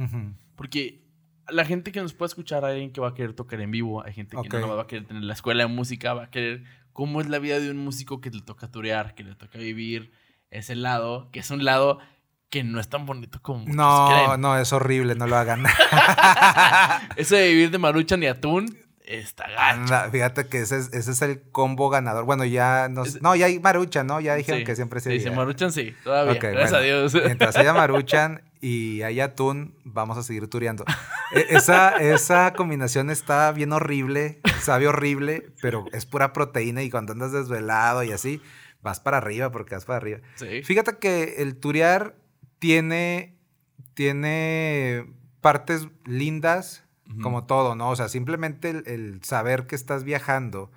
Porque la gente que nos puede escuchar, hay alguien que va a querer tocar en vivo, hay gente que no va a querer tener la escuela de música, va a querer cómo es la vida de un músico que le toca turear, que le toca vivir ese lado, que es un lado que no es tan bonito como
No,
creen.
no, es horrible, no lo hagan.
Eso de vivir de maruchan y atún está gacho.
Anda, fíjate que ese es, ese es el combo ganador. Bueno, ya no,
Es-
no ya hay maruchan, ¿no? Ya dijeron
Sí,
que siempre se había.
maruchan sí, todavía, gracias
bueno.
a Dios.
Mientras haya maruchan y haya atún, vamos a seguir tureando. E- Esa, esa combinación está bien horrible, sabe horrible, pero es pura proteína y cuando andas desvelado y así, vas para arriba porque vas para arriba.
Sí.
Fíjate que el turear tiene, tiene partes lindas, como todo, ¿no? O sea, simplemente el, el saber que estás viajando,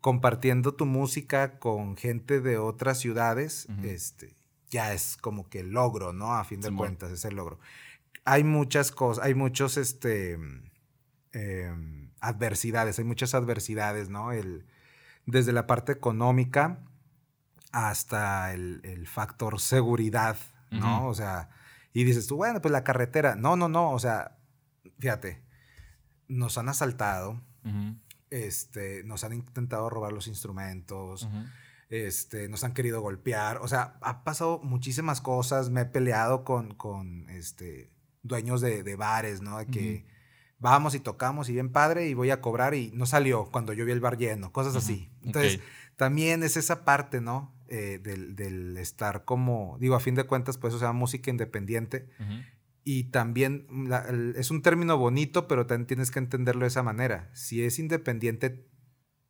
compartiendo tu música con gente de otras ciudades, este, ya es como que el logro, ¿no? A fin de cuentas, es el logro. Hay muchas cosas, hay muchos, este, em, adversidades, hay muchas adversidades, ¿no? El, desde la parte económica hasta el, el factor seguridad, ¿no? O sea, y dices tú, bueno, pues la carretera, no, no, no, o sea, fíjate, nos han asaltado, este, nos han intentado robar los instrumentos, este, nos han querido golpear, o sea, ha pasado muchísimas cosas, me he peleado con, con este, dueños de, de bares, ¿no? De que vamos y tocamos y bien padre y voy a cobrar y no salió cuando yo vi el bar lleno, cosas así. Entonces, también es esa parte, ¿no? Eh, del, del estar como, digo, a fin de cuentas, pues, o sea, música independiente. Y también la- el- es un término bonito, pero también tienes que entenderlo de esa manera. Si es independiente,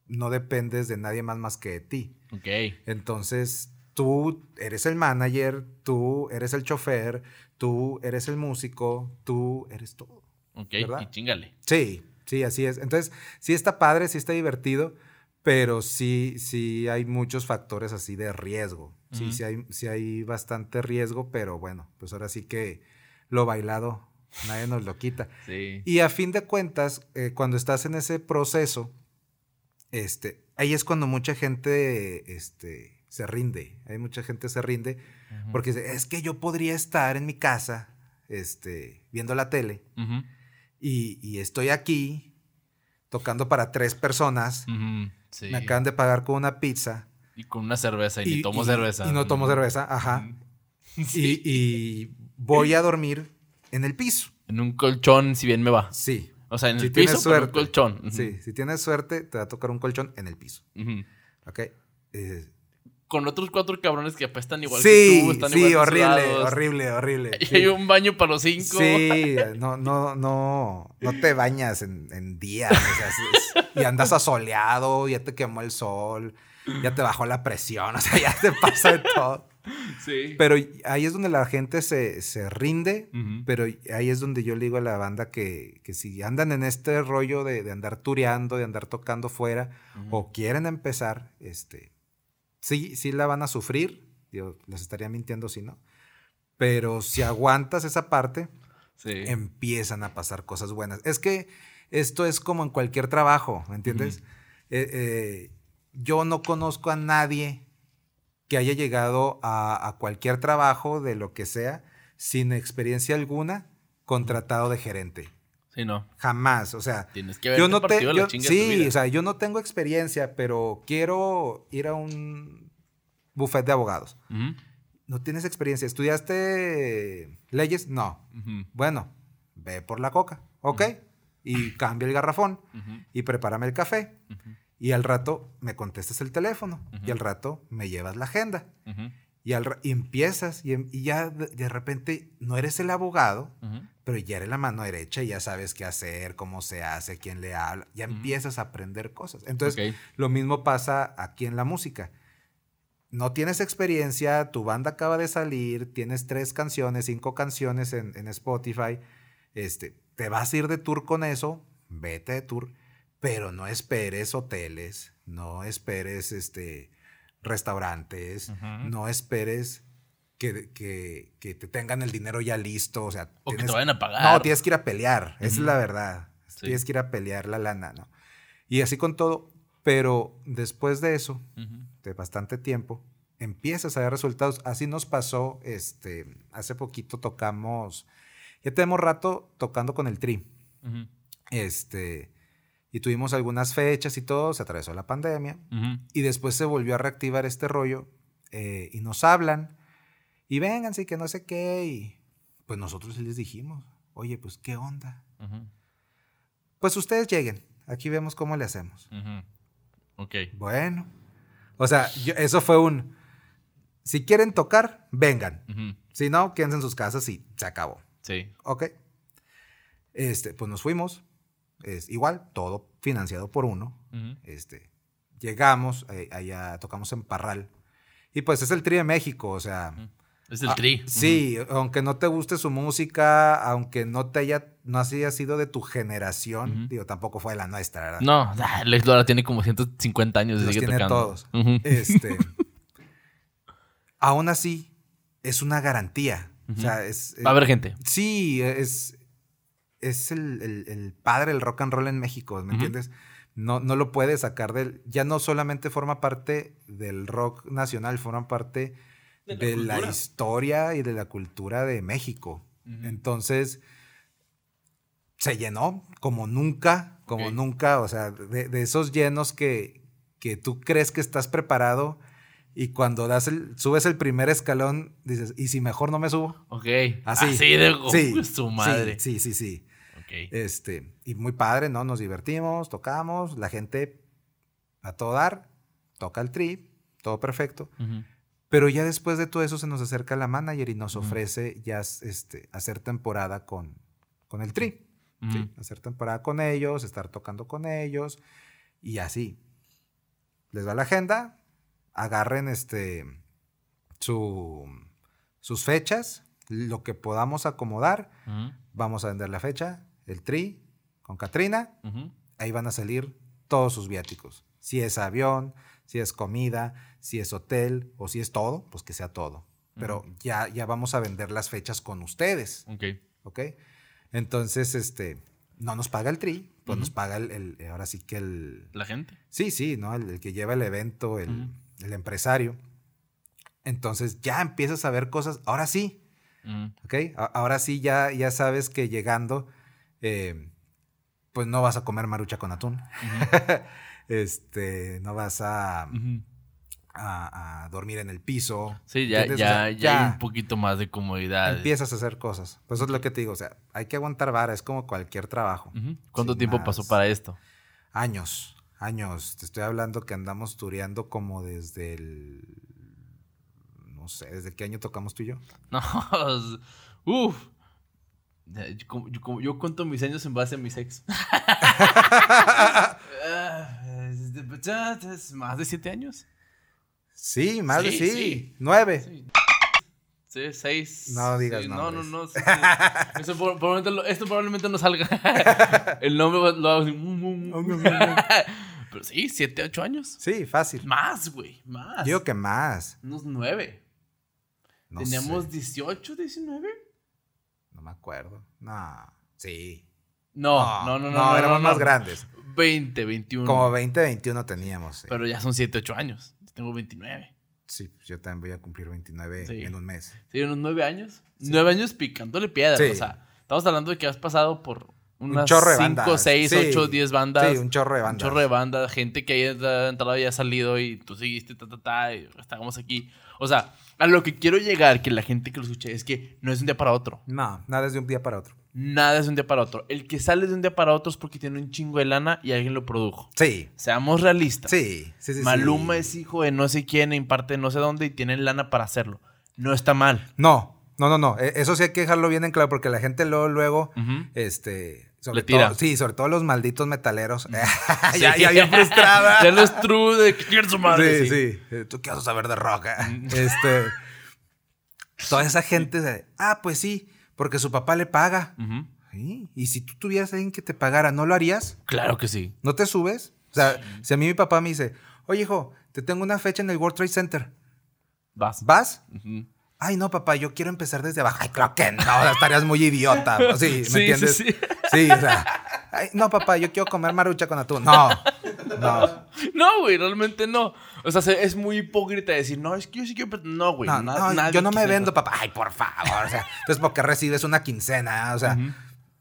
no dependes de nadie más más que de ti.
Ok.
Entonces, tú eres el manager, tú eres el chofer, tú eres el músico, tú eres todo.
Ok.
¿Verdad?
Y chingale.
Sí, sí, así es. Entonces, sí está padre, sí está divertido, pero sí, sí hay muchos factores así de riesgo. Sí, sí hay, sí hay bastante riesgo, pero bueno, pues ahora sí que lo bailado nadie nos lo quita.
Sí.
Y a fin de cuentas, eh, cuando estás en ese proceso, este, ahí es cuando mucha gente este, se rinde. Hay mucha gente se rinde porque dice, es que yo podría estar en mi casa este, viendo la tele y, y estoy aquí tocando para tres personas.
Ujú. Sí.
Me acaban de pagar con una pizza.
Y con una cerveza. Y, ni tomo cerveza.
Y no tomo cerveza, ajá. Y, y voy a dormir en el piso.
En un colchón, si bien me va.
Sí.
O sea, en
Si
el piso, en un
suerte.
colchón.
Sí, si tienes suerte, te va a tocar un colchón en el piso.
Ujú.
¿Ok? Eh,
Con otros cuatro cabrones que apestan igual
sí,
que tú. Están
sí,
igual
horrible, horrible, horrible.
Y
sí.
hay un baño para los cinco.
Sí, no, no, no, no te bañas en, en días, o sea, es- es- y andas asoleado, ya te quemó el sol, ya te bajó la presión, o sea, ya te pasa de todo.
Sí.
Pero ahí es donde la gente se, se rinde, pero ahí es donde yo le digo a la banda que, que si andan en este rollo de, de andar tureando, de andar tocando fuera, o quieren empezar, este, sí, sí la van a sufrir, yo les estaría mintiendo si no, pero si aguantas esa parte,
Sí.
empiezan a pasar cosas buenas. Es que esto es como en cualquier trabajo, ¿me entiendes? Eh, eh, yo no conozco a nadie que haya llegado a, a cualquier trabajo de lo que sea sin experiencia alguna contratado de gerente.
Sí, no.
Jamás, o sea,
Tienes que ver
yo no te,
la
yo-
tu
sí, o sea, yo no tengo experiencia, pero quiero ir a un buffet de abogados. No tienes experiencia, ¿estudiaste leyes? No. Bueno, ve por la coca, ¿ok? Y cambia el garrafón y prepárame el café. Y al rato me contestas el teléfono. Y al rato me llevas la agenda. Y, al ra- y empiezas y, em- y ya de, repente no eres el abogado,
Ujú.
pero ya eres la mano derecha y ya sabes qué hacer, cómo se hace, quién le habla. Ya empiezas a aprender cosas. Entonces,
Ok.
lo mismo pasa aquí en la música. No tienes experiencia, tu banda acaba de salir, tienes tres canciones, cinco canciones en, en Spotify, este, te vas a ir de tour con eso, vete de tour, pero no esperes hoteles, no esperes este, restaurantes, no esperes que, que- que te tengan el dinero ya listo, o sea,
O que te vayan a pagar.
no, tienes que ir a pelear, esa es la verdad.
Sí.
Tienes que ir a pelear la lana, ¿no? Y así con todo, pero después de eso, de bastante tiempo, empiezas a ver resultados. Así nos pasó, este, hace poquito tocamos, ya tenemos rato tocando con el Tri, este, y tuvimos algunas fechas y todo, se atravesó la pandemia, y después se volvió a reactivar este rollo, eh, y nos hablan, y vénganse, que no sé qué, y pues nosotros les dijimos, oye, pues, ¿qué onda? Pues ustedes lleguen, aquí vemos cómo le hacemos.
Ujú. Ok.
Bueno, o sea, yo- eso fue un, si quieren tocar, vengan. Si no, quédense en sus casas y se acabó.
Sí.
Ok. Este, pues nos fuimos. Es igual, todo financiado por uno. Este, llegamos, eh, allá tocamos en Parral. Y pues es el Tri de México, o sea.
Es el
ah,
tri.
Sí, aunque no te guste su música, aunque no te haya, no haya sido de tu generación, digo, tampoco fue de la nuestra, ¿verdad?
No, Lex Lora tiene como 150 años
Los
sigue
tiene
tocando.
todos. Este, aún así, es una garantía. O sea, es.
Va a haber gente.
Sí, es, es el, el- el padre del rock and roll en México, ¿me entiendes? No, no lo puedes sacar del... Ya no solamente forma parte del rock nacional, forma parte
De
de
la
historia y de la cultura de México. Entonces, se llenó como nunca, como nunca, o sea, de, de esos llenos que, que tú crees que estás preparado y cuando das el, subes el primer escalón, dices, ¿y si mejor no me subo?
Ok.
Así.
Así de
Sí,
su madre.
Sí, sí, sí, sí. Este, y muy padre, ¿no? Nos divertimos, tocamos, la gente a todo dar, toca el trip, todo perfecto. Pero ya después de todo eso se nos acerca la manager y nos ofrece ya este, hacer temporada con, con el tri. Hacer temporada con ellos, estar tocando con ellos y así. Les va la agenda, agarren este, su, sus fechas, lo que podamos acomodar. Vamos a vender la fecha, el tri, con Katrina. Ahí van a salir todos sus viáticos. Si es avión, si es comida, si es hotel o si es todo, pues que sea todo. Pero ya, ya vamos a vender las fechas con ustedes,
Ok.
¿ok? Entonces, este, no nos paga el tri, pues
Ujú.
nos paga el, el- ahora sí que el,
La gente.
sí, sí, ¿no? El, el que lleva el evento, el, el empresario. Entonces ya empiezas a ver cosas, ahora sí. ¿ok? A- Ahora sí ya, ya sabes que llegando, eh, pues no vas a comer marucha con atún. este, no vas a, a- a dormir en el piso.
Sí, ya, ya,
sea,
ya hay un poquito más de comodidad.
empiezas a hacer cosas. Pues eso es lo que te digo, o sea, hay que aguantar vara, es como cualquier trabajo.
¿Cuánto
Sin
tiempo
más.
pasó para esto?
Años, años. Te estoy hablando que andamos tureando como desde el... No sé, ¿desde qué año tocamos tú y yo?
No, uff. Yo, cuento mis años en base a mis ex. Ah, es de- es más de siete años.
Sí, más de
Sí.
Nueve.
Sí. Sí, seis.
No digas
sí, No, no, no. sí, sí. Eso por- lo- esto probablemente no salga. El nombre lo hago así. Pero sí, siete, ocho años.
Sí, fácil.
Más, güey. Más.
Yo digo que más.
Unos nueve.
No
Teníamos
sé,
18, 19.
No me acuerdo. No. Sí.
No, no, no, no.
No, éramos
no,
más
no.
grandes.
20, 21.
Como 20, 21 teníamos. sí.
Pero ya son 7, 8 años. Tengo 29.
Sí, yo también voy a cumplir 29
Sí.
en un mes.
Sí, unos 9 años. 9 años picándole piedra.
Sí.
O sea, estamos hablando de que has pasado por
Un
unas
chorro de
5,
bandas.
6,
Sí.
8, 10 bandas.
Sí, un chorro de
Un
bandas.
chorro de banda, gente que haya entrado y ha salido y tú seguiste, ta, ta, ta, y estábamos aquí. O sea, a lo que quiero llegar, que la gente que lo escuche, es que no es de un día para otro.
No, nada es de un día para otro.
Nada es de un día para otro. El que sale de un día para otro es porque tiene un chingo de lana y alguien lo produjo.
Sí,
Seamos realistas.
sí, sí, sí.
Maluma
sí.
es hijo de no sé quién, en parte de no sé dónde y tienen lana para hacerlo. No está mal.
No, no, no, no. E- Eso sí hay que dejarlo bien en claro porque la gente luego, luego, este... Sobre
Le tira.
todo- sí, sobre todo los malditos metaleros. ya, ya bien frustrada.
ya no es true de que quiere su madre.
Sí, sí. Eh, ¿Tú qué vas a saber de rock? eh? este. Toda esa gente de, ah, pues sí, porque su papá le paga. Sí, Y si tú tuvieras a alguien que te pagara, ¿no lo harías?
Claro que sí.
¿No te subes? O sea, si a mí mi papá me dice, Oye, hijo, te tengo una fecha en el World Trade Center.
Vas.
¿Vas? Ay, no, papá, yo quiero empezar desde abajo. Ay, creo que no, estarías muy idiota. Sí, ¿me
Sí, sí,
entiendes?
sí.
Sí, o sea. Ay, no, papá, yo quiero comer marucha con atún. No, no.
No, güey, realmente no. O sea, se- es muy hipócrita decir, no, es que yo sí quiero. No, güey.
No,
na-
no,
nadie
yo no me
quisiera-
vendo, papá. Ay, por favor. O sea, entonces, ¿por qué recibes una quincena? O sea,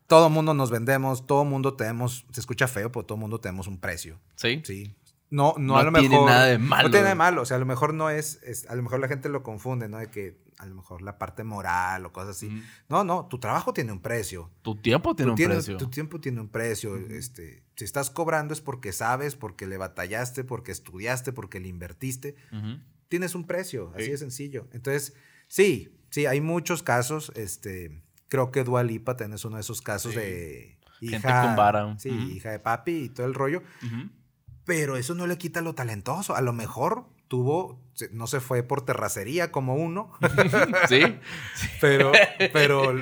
todo mundo nos vendemos, todo mundo tenemos, se escucha feo, pero todo mundo tenemos un precio.
Sí.
Sí. No, no,
No
a lo
tiene
mejor.
nada de malo.
No tiene nada de malo. O sea, a lo mejor no es, es- A lo mejor la gente lo confunde, ¿no? De que a lo mejor la parte moral o cosas así. No, no, tu trabajo tiene un precio.
Tu tiempo tiene
Tu
un
tiene-
precio.
Tu tiempo tiene un precio. este, si estás cobrando es porque sabes, porque le batallaste, porque estudiaste, porque le invertiste. Tienes un precio, así
Sí.
de sencillo. Entonces, sí, sí, hay muchos casos. Este, creo que Dua Lipa tenés uno de esos casos
Sí.
de
Gente
hija,
con vara.
sí, hija de papi y todo el rollo. Pero eso no le quita lo talentoso. A lo mejor tuvo, no se fue por terracería como uno,
Sí.
pero, pero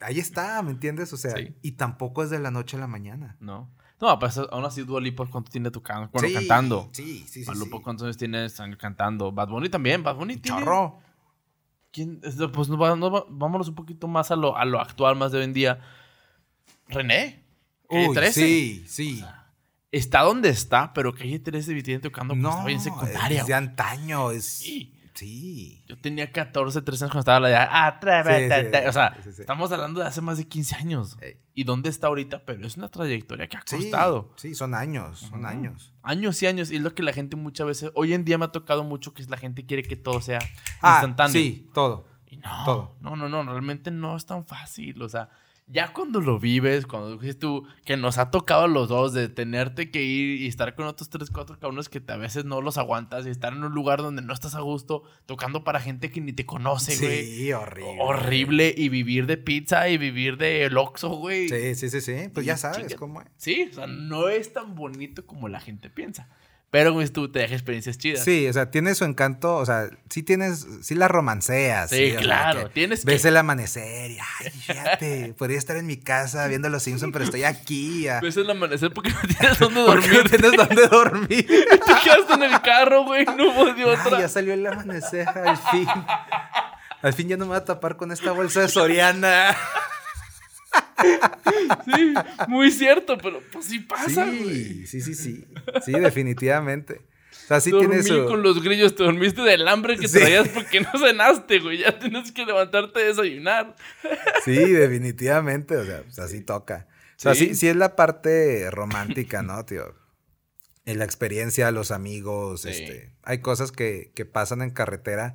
ahí está, ¿me entiendes? O sea,
Sí.
y tampoco es de la noche a la mañana.
No. No, pues aún así Dua Lipa, ¿cuánto tiene tu can bueno,
Sí,
cantando?
Sí, sí, sí.
Maluma,
sí.
¿cuántos años tienes cantando? Bad Bunny también. Bad Bunny
Un
tiene...
chorro.
¿Quién? Pues no no vámonos un poquito más a lo, a lo actual, más de hoy en día. René.
Uy,
13.
sí, sí.
Está donde está, pero Calle 13 viene tocando cuando
No,
estaba en secundaria.
es de antaño, es...
Sí.
Sí.
Yo tenía 14, 13 años cuando estaba la de Atrévete.
Sí, sí,
o sea, estamos hablando de hace más de 15 años. ¿Y dónde está ahorita? Pero es una trayectoria que ha costado.
Sí, son años, son años.
Años y años. Y es lo que la gente muchas veces. Hoy en día me ha tocado mucho que la gente quiere que todo sea
Ah,
instantáneo.
sí, todo.
Y no,
Todo.
no, no, no, realmente no es tan fácil. O sea, ya cuando lo vives, cuando dices tú que nos ha tocado a los dos de tenerte que ir y estar con otros tres, cuatro cabrones que a veces no los aguantas y estar en un lugar donde no estás a gusto, tocando para gente que ni te conoce, güey.
Sí, horrible.
Horrible. Y vivir de pizza y vivir de el Oxxo, güey.
Sí, sí, sí, sí. Pues
Y
ya sabes cómo es.
Sí, o sea, no es tan bonito como la gente piensa. Pero, güey, tú te dejas experiencias chidas.
Sí, o sea, tiene su encanto, o sea, sí tienes, sí la romanceas.
Sí,
o sea,
claro,
que
tienes
Ves
que-
el amanecer y, ay, fíjate, podría estar en mi casa viendo Los Simpsons, pero estoy aquí. ah.
Ves el amanecer porque no tienes dónde
¿Por qué
dormir.
no tienes dónde dormir?
Te quedaste en el carro, güey. No hubo de
Ay,
otra.
ya salió el amanecer, al fin. Al fin ya no me voy a tapar con esta bolsa de Soriana.
Sí, muy cierto, pero pues sí pasa, güey.
Sí, sí, sí, sí. Sí, definitivamente. O sea, sí
Dormí
tiene su...
con los grillos, te dormiste del hambre que
Sí.
traías porque no cenaste, güey. Ya tienes que levantarte a desayunar.
Sí, definitivamente. O sea, pues así toca. O sea,
Sí.
sí, sí es la parte romántica, ¿no, tío? En la experiencia, los amigos,
Sí.
este. Hay cosas que, que pasan en carretera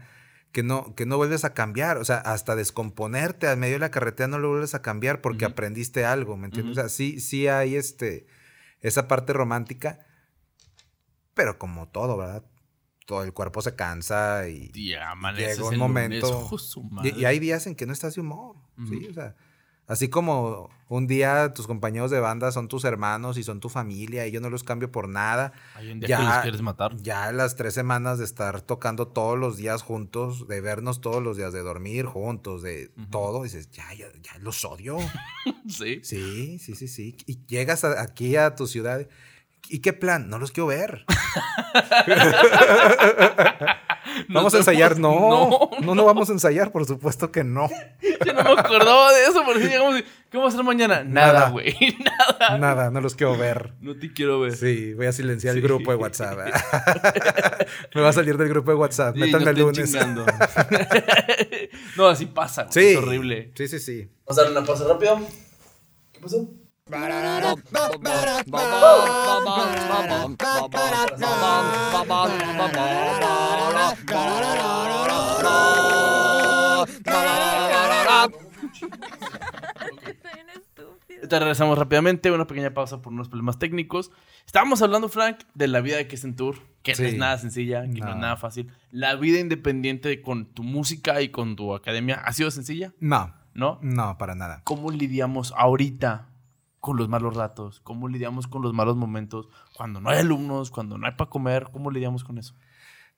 que no, que no vuelves a cambiar. O sea, hasta descomponerte al medio de la carretera no lo vuelves a cambiar porque aprendiste algo, ¿me entiendes?
Ujú.
O sea, sí, sí hay este, esa parte romántica, pero como todo, ¿verdad? Todo el cuerpo se cansa y,
Y amaneces
llega un momento.
lunes,
y- y, hay días en que no estás de humor. ¿sí? O sea, así como un día tus compañeros de banda son tus hermanos y son tu familia y yo no los cambio por nada.
Hay un día
ya-
que los quieres matar.
Ya las tres semanas de estar tocando todos los días juntos, de vernos todos los días, de dormir juntos, de todo, dices, ya, ya, ya los odio.
Sí.
Sí, sí, sí, sí. Y llegas a- aquí a tu ciudad. ¿Y qué plan? No los quiero ver. ¿Vamos a ensayar? No,
No,
no, no, vamos a ensayar, por supuesto que no.
Yo no me acordaba de eso, porque llegamos y, ¿qué vamos a hacer mañana? Nada, güey. Nada.
Nada, no los quiero ver.
No te quiero ver.
Sí, voy a silenciar el grupo de WhatsApp. Me va a salir del grupo de WhatsApp.
Sí,
Métanme
no
el lunes.
no, así pasa, güey.
Sí.
Es horrible.
Sí, sí, sí.
Vamos a dar una pausa rápido. ¿Qué pasó? Te regresamos rápidamente, una pequeña pausa por unos problemas técnicos. Estábamos hablando, Frank, de la vida de Kesten Tour, que no
Sí.
es nada sencilla, que no.
No.
es nada fácil. La vida independiente con tu música y con tu academia ha sido sencilla,
No,
¿no?
no, para nada.
¿Cómo lidiamos ahorita con los malos ratos? ¿Cómo lidiamos con los malos momentos? Cuando no hay alumnos, cuando no hay para comer, ¿cómo lidiamos con eso?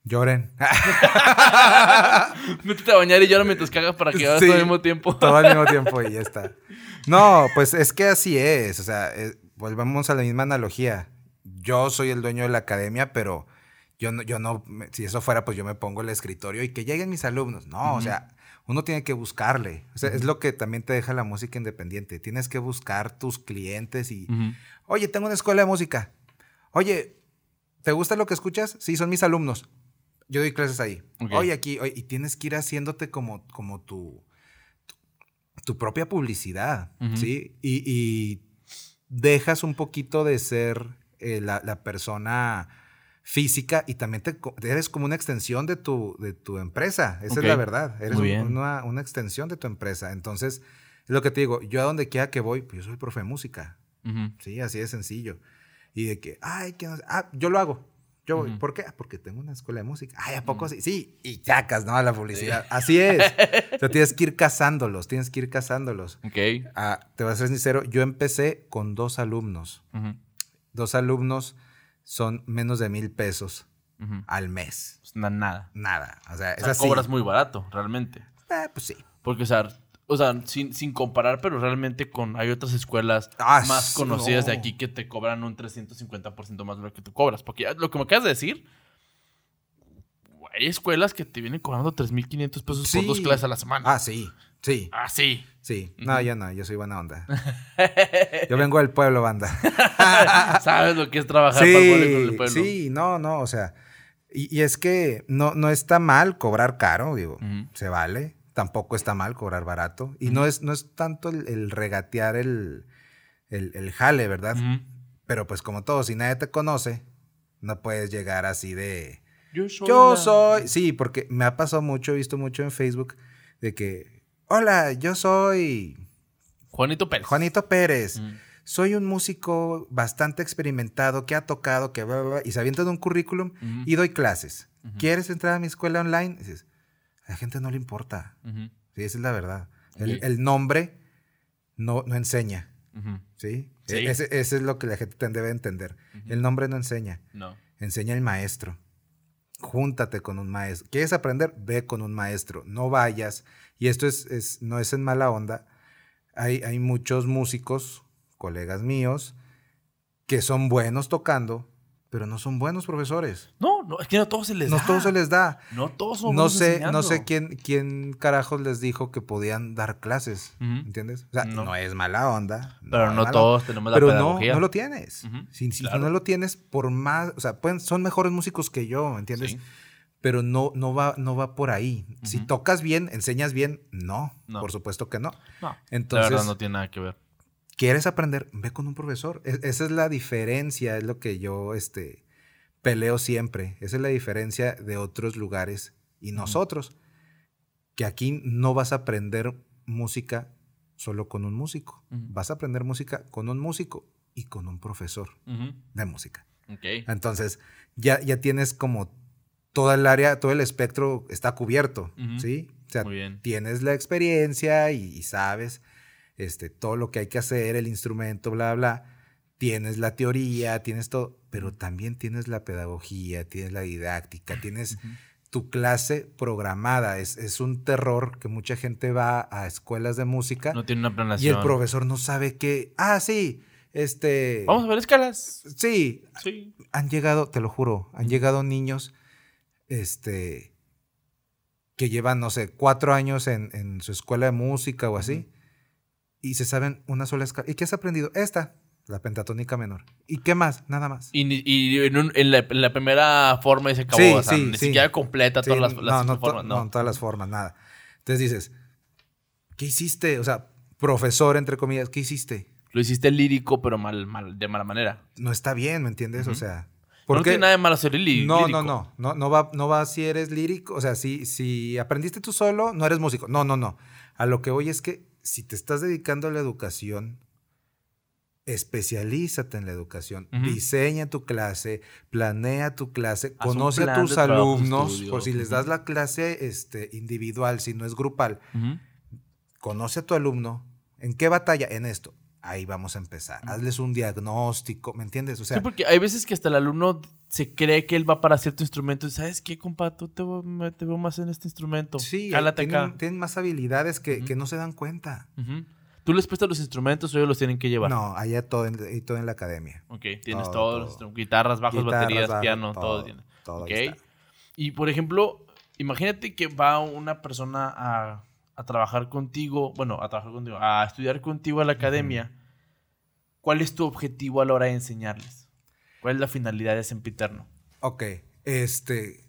Lloren.
Métete a bañar y llora mientras cagas para que hagas
Sí.
todo al mismo tiempo.
Todo al mismo tiempo y ya está. No, pues es que así es. O sea, eh, volvemos a la misma analogía. Yo soy el dueño de la academia, pero Yo no, yo no, si eso fuera, pues yo me pongo el escritorio y que lleguen mis alumnos. No, o sea, uno tiene que buscarle. O sea, es lo que también te deja la música independiente. Tienes que buscar tus clientes y, oye, tengo una escuela de música. Oye, ¿te gusta lo que escuchas? Sí, son mis alumnos. Yo doy clases ahí. Oye, aquí, oye, y tienes que ir haciéndote como, como tu, tu, tu propia publicidad. ¿sí? Y, y dejas un poquito de ser eh, la, la persona física y también te, eres como una extensión de tu, de tu empresa. Esa es la verdad. Eres una, una extensión de tu empresa. Entonces, es lo que te digo, yo a donde quiera que voy, pues yo soy profe de música. Sí, así de sencillo. Y de que, ay, ah, yo lo hago. Yo voy.
Ujú.
¿Por qué? Porque tengo una escuela de música. Ay, ¿a poco sí? Sí, y sacas, ¿no? A la publicidad. Así es. o sea, tienes que ir cazándolos, tienes que ir cazándolos.
Ok.
Ah, te voy a ser sincero, yo empecé con dos alumnos. Dos alumnos son menos de mil pesos al mes.
Pues na- nada.
Nada. O sea,
O
es
sea,
así.
cobras muy barato, realmente.
Eh, pues sí.
Porque, o sea, o sea sin, sin comparar, pero realmente con hay otras escuelas
Ah,
más conocidas de aquí que te cobran un 350% más de lo que tú cobras. Porque lo que me acabas de decir, hay escuelas que te vienen cobrando 3.500 pesos por dos clases a la semana.
Ah, sí. Sí.
Ah, sí.
Sí. No, yo no. Yo soy buena onda. Yo vengo del pueblo, banda.
¿Sabes lo que es trabajar para el pueblo
Sí,
pueblo?
sí, no, no, o sea, y, y es que no, no está mal cobrar caro, digo, se vale, tampoco está mal cobrar barato, y no, es, no es tanto el, el regatear el, el, el jale, ¿verdad? Pero pues como todo, si nadie te conoce, no puedes llegar así de,
Yo soy.
yo
la-
soy, sí, porque me ha pasado mucho, he visto mucho en Facebook, de que, hola, yo soy
Juanito Pérez.
Juanito Pérez
Ujú.
soy un músico bastante experimentado que ha tocado, que bla, bla, bla", y se avientan un currículum y doy clases. ¿Quieres entrar a mi escuela online? Y dices, a la gente no le importa. Sí, esa es la verdad. El, nombre no, no enseña. ¿sí?
Sí.
E- Ese, ese es lo que la gente debe entender. El nombre no enseña,
No.
enseña el maestro. Júntate con un maestro. ¿Quieres aprender? Ve con un maestro. No vayas. Y esto es, es- no es en mala onda. Hay, hay muchos músicos, colegas míos, que son buenos tocando, pero no son buenos profesores.
No, no, es que no todos se les
No
da.
todo se les da.
No todos somos
No
buenos
sé,
enseñando.
no sé quién, quién carajos les dijo que podían dar clases.
Ujú.
¿Entiendes? O sea,
No.
no, es mala onda.
Pero no
mala
todos tenemos la
pero no,
pedagogía.
no lo tienes.
Ujú,
Si, si
claro.
no lo tienes, por más, o sea, pueden, son mejores músicos que yo, ¿entiendes?
Sí.
Pero no, no, va, no va por ahí. Si tocas bien, enseñas bien, no,
No.
por supuesto que no.
No,
Entonces,
la verdad no tiene nada que ver.
¿quieres aprender? Ve con un profesor. E- esa es la diferencia, es lo que yo este, peleo siempre. Esa es la diferencia de otros lugares y nosotros. Que aquí no vas a aprender música solo con un músico. Vas a aprender música con un músico y con un profesor de música.
Ok.
Entonces, ya, ya tienes como toda el área, todo el espectro está cubierto. ¿sí? O sea,
Muy bien.
tienes la experiencia y, y sabes este, todo lo que hay que hacer, el instrumento, bla, bla. Tienes la teoría, tienes todo, pero también tienes la pedagogía, tienes la didáctica, tienes tu clase programada. Es, es un terror que mucha gente va a escuelas de música
No tiene una
y
planeación.
el profesor no sabe qué. Ah, sí, este.
Vamos a ver escalas.
Sí,
Sí.
han llegado, te lo juro, han llegado niños, este, que llevan, no sé, cuatro años en, en su escuela de música o así, y se saben una sola escala. ¿Y qué has aprendido? Esta, la pentatónica menor. ¿Y qué más? Nada más.
Y, y en, un- en la, en la primera forma y se acabó.
Sí,
o sea,
sí,
ni
sí.
siquiera completa todas las,
no,
las
no,
formas.
no,
No.
todas las formas, nada. Entonces dices, ¿qué hiciste? O sea, profesor, entre comillas, ¿qué hiciste?
Lo hiciste lírico, pero mal, mal, de mala manera.
No está bien, ¿me entiendes? O
Ujú.
Sea,
No tiene nada de malo ser lí-
No,
lírico.
no, no, no, no va, no va si eres lírico, o sea, si, si aprendiste tú solo, no eres músico. No, no, no. A lo que voy es que si te estás dedicando a la educación, especialízate en la educación, diseña tu clase, planea tu clase,
Haz
conoce a tus alumnos,
estudio.
por si les das la clase este, individual, si no es grupal, conoce a tu alumno, ¿en qué batalla? En esto. Ahí vamos a empezar. Hazles un diagnóstico, ¿me entiendes? O sea,
sí, porque hay veces que hasta el alumno se cree que él va para cierto instrumento. Y ¿sabes qué, compa? Tú te, te veo más en este instrumento.
sí,
Cálate
tienen,
acá.
tienen más habilidades que, que no se dan cuenta.
¿Tú les prestas los instrumentos o ellos los tienen que llevar?
No, allá todo en, y todo en la academia.
Ok, tienes
Todo,
todos los
todo.
instrum- guitarras, bajos,
Guitarras,
baterías,
bajo,
piano, todo,
todo,
tiene.
todo
Ok.
ahí está.
Y por ejemplo, imagínate que va una persona a, a trabajar contigo, bueno, a trabajar contigo, a estudiar contigo a la academia. ¿Cuál es tu objetivo a la hora de enseñarles? ¿Cuál es la finalidad de Sempiterno?
Ok, este.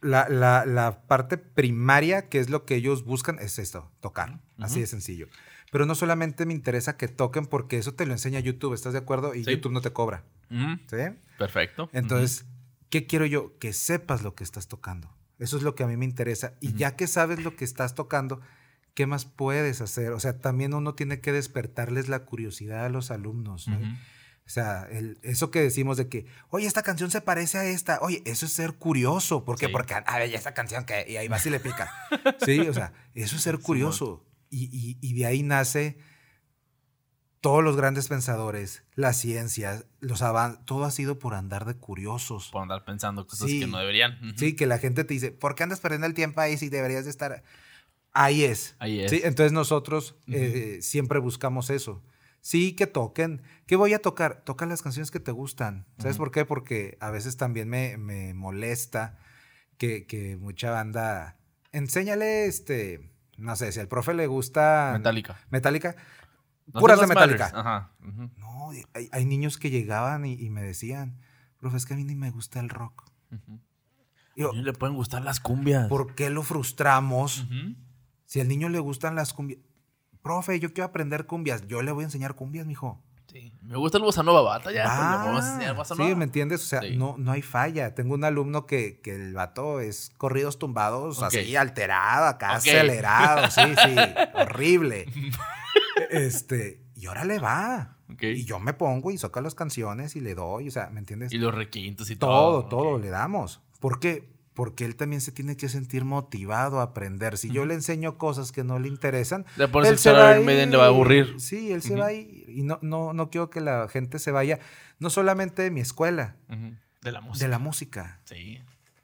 La, la- la parte primaria, que es lo que ellos buscan, es esto, tocar. Así de sencillo. Pero no solamente me interesa que toquen porque eso te lo enseña YouTube, ¿estás de acuerdo? Y
Sí.
YouTube no te cobra. ¿Sí?
Perfecto.
Entonces, ¿qué quiero yo? Que sepas lo que estás tocando. Eso es lo que a mí me interesa. Y
Ujú.
ya que sabes lo que estás tocando, ¿qué más puedes hacer? O sea, también uno tiene que despertarles la curiosidad a los alumnos. ¿no?
Ujú.
O sea, el- eso que decimos de que, oye, esta canción se parece a esta. Oye, eso es ser curioso. ¿Por qué?
Sí.
Porque, a ver, ya esta canción que, y ahí vas y le pica. sí, o sea, eso es ser curioso. Y, y- y de ahí nace todos los grandes pensadores, la ciencia, los avances, todo ha sido por andar de curiosos.
Por andar pensando cosas
Sí.
que no deberían.
Sí, que la gente te dice, ¿por qué andas perdiendo el tiempo ahí si deberías de estar? Ahí es.
Ahí es.
Sí, entonces nosotros eh, siempre buscamos eso. Sí, que toquen. ¿Qué voy a tocar? Toca las canciones que te gustan. ¿Sabes por qué? Porque a veces también me, me molesta que, que mucha banda. Enséñale, este. No sé, si al profe le gusta.
Metallica.
Metallica.
No
puras de. Metallica.
Ajá.
No, hay, hay niños que llegaban y, y me decían, profe, es que a mí ni me gusta el rock. yo,
A ellos le pueden gustar las cumbias.
¿por qué lo frustramos? Si al niño le gustan las cumbias. Profe, yo quiero aprender cumbias. Yo le voy a enseñar cumbias, mijo.
Sí. Me gusta el bossa nova, bata ya. le
Va.
vamos a enseñar bossa
sí. ¿me entiendes? O sea,
Sí.
no, no hay falla. Tengo un alumno que, que el vato es corridos tumbados, así alterado, acá acelerado, sí, sí, horrible. Este, y ahora le va. Y yo me pongo y saco las canciones y le doy, o sea, ¿me entiendes?
Y los requintos y
todo,
todo.
todo le damos. ¿Por qué? Porque él también se tiene que sentir motivado a aprender. Si yo le enseño cosas que no le interesan,
Le pones
él
el
se va a
Maiden, le va a
ir.
aburrir.
Sí, él se va a ir. Y no, no, no quiero que la gente se vaya, no solamente de mi escuela.
De la música.
de la música.
Sí.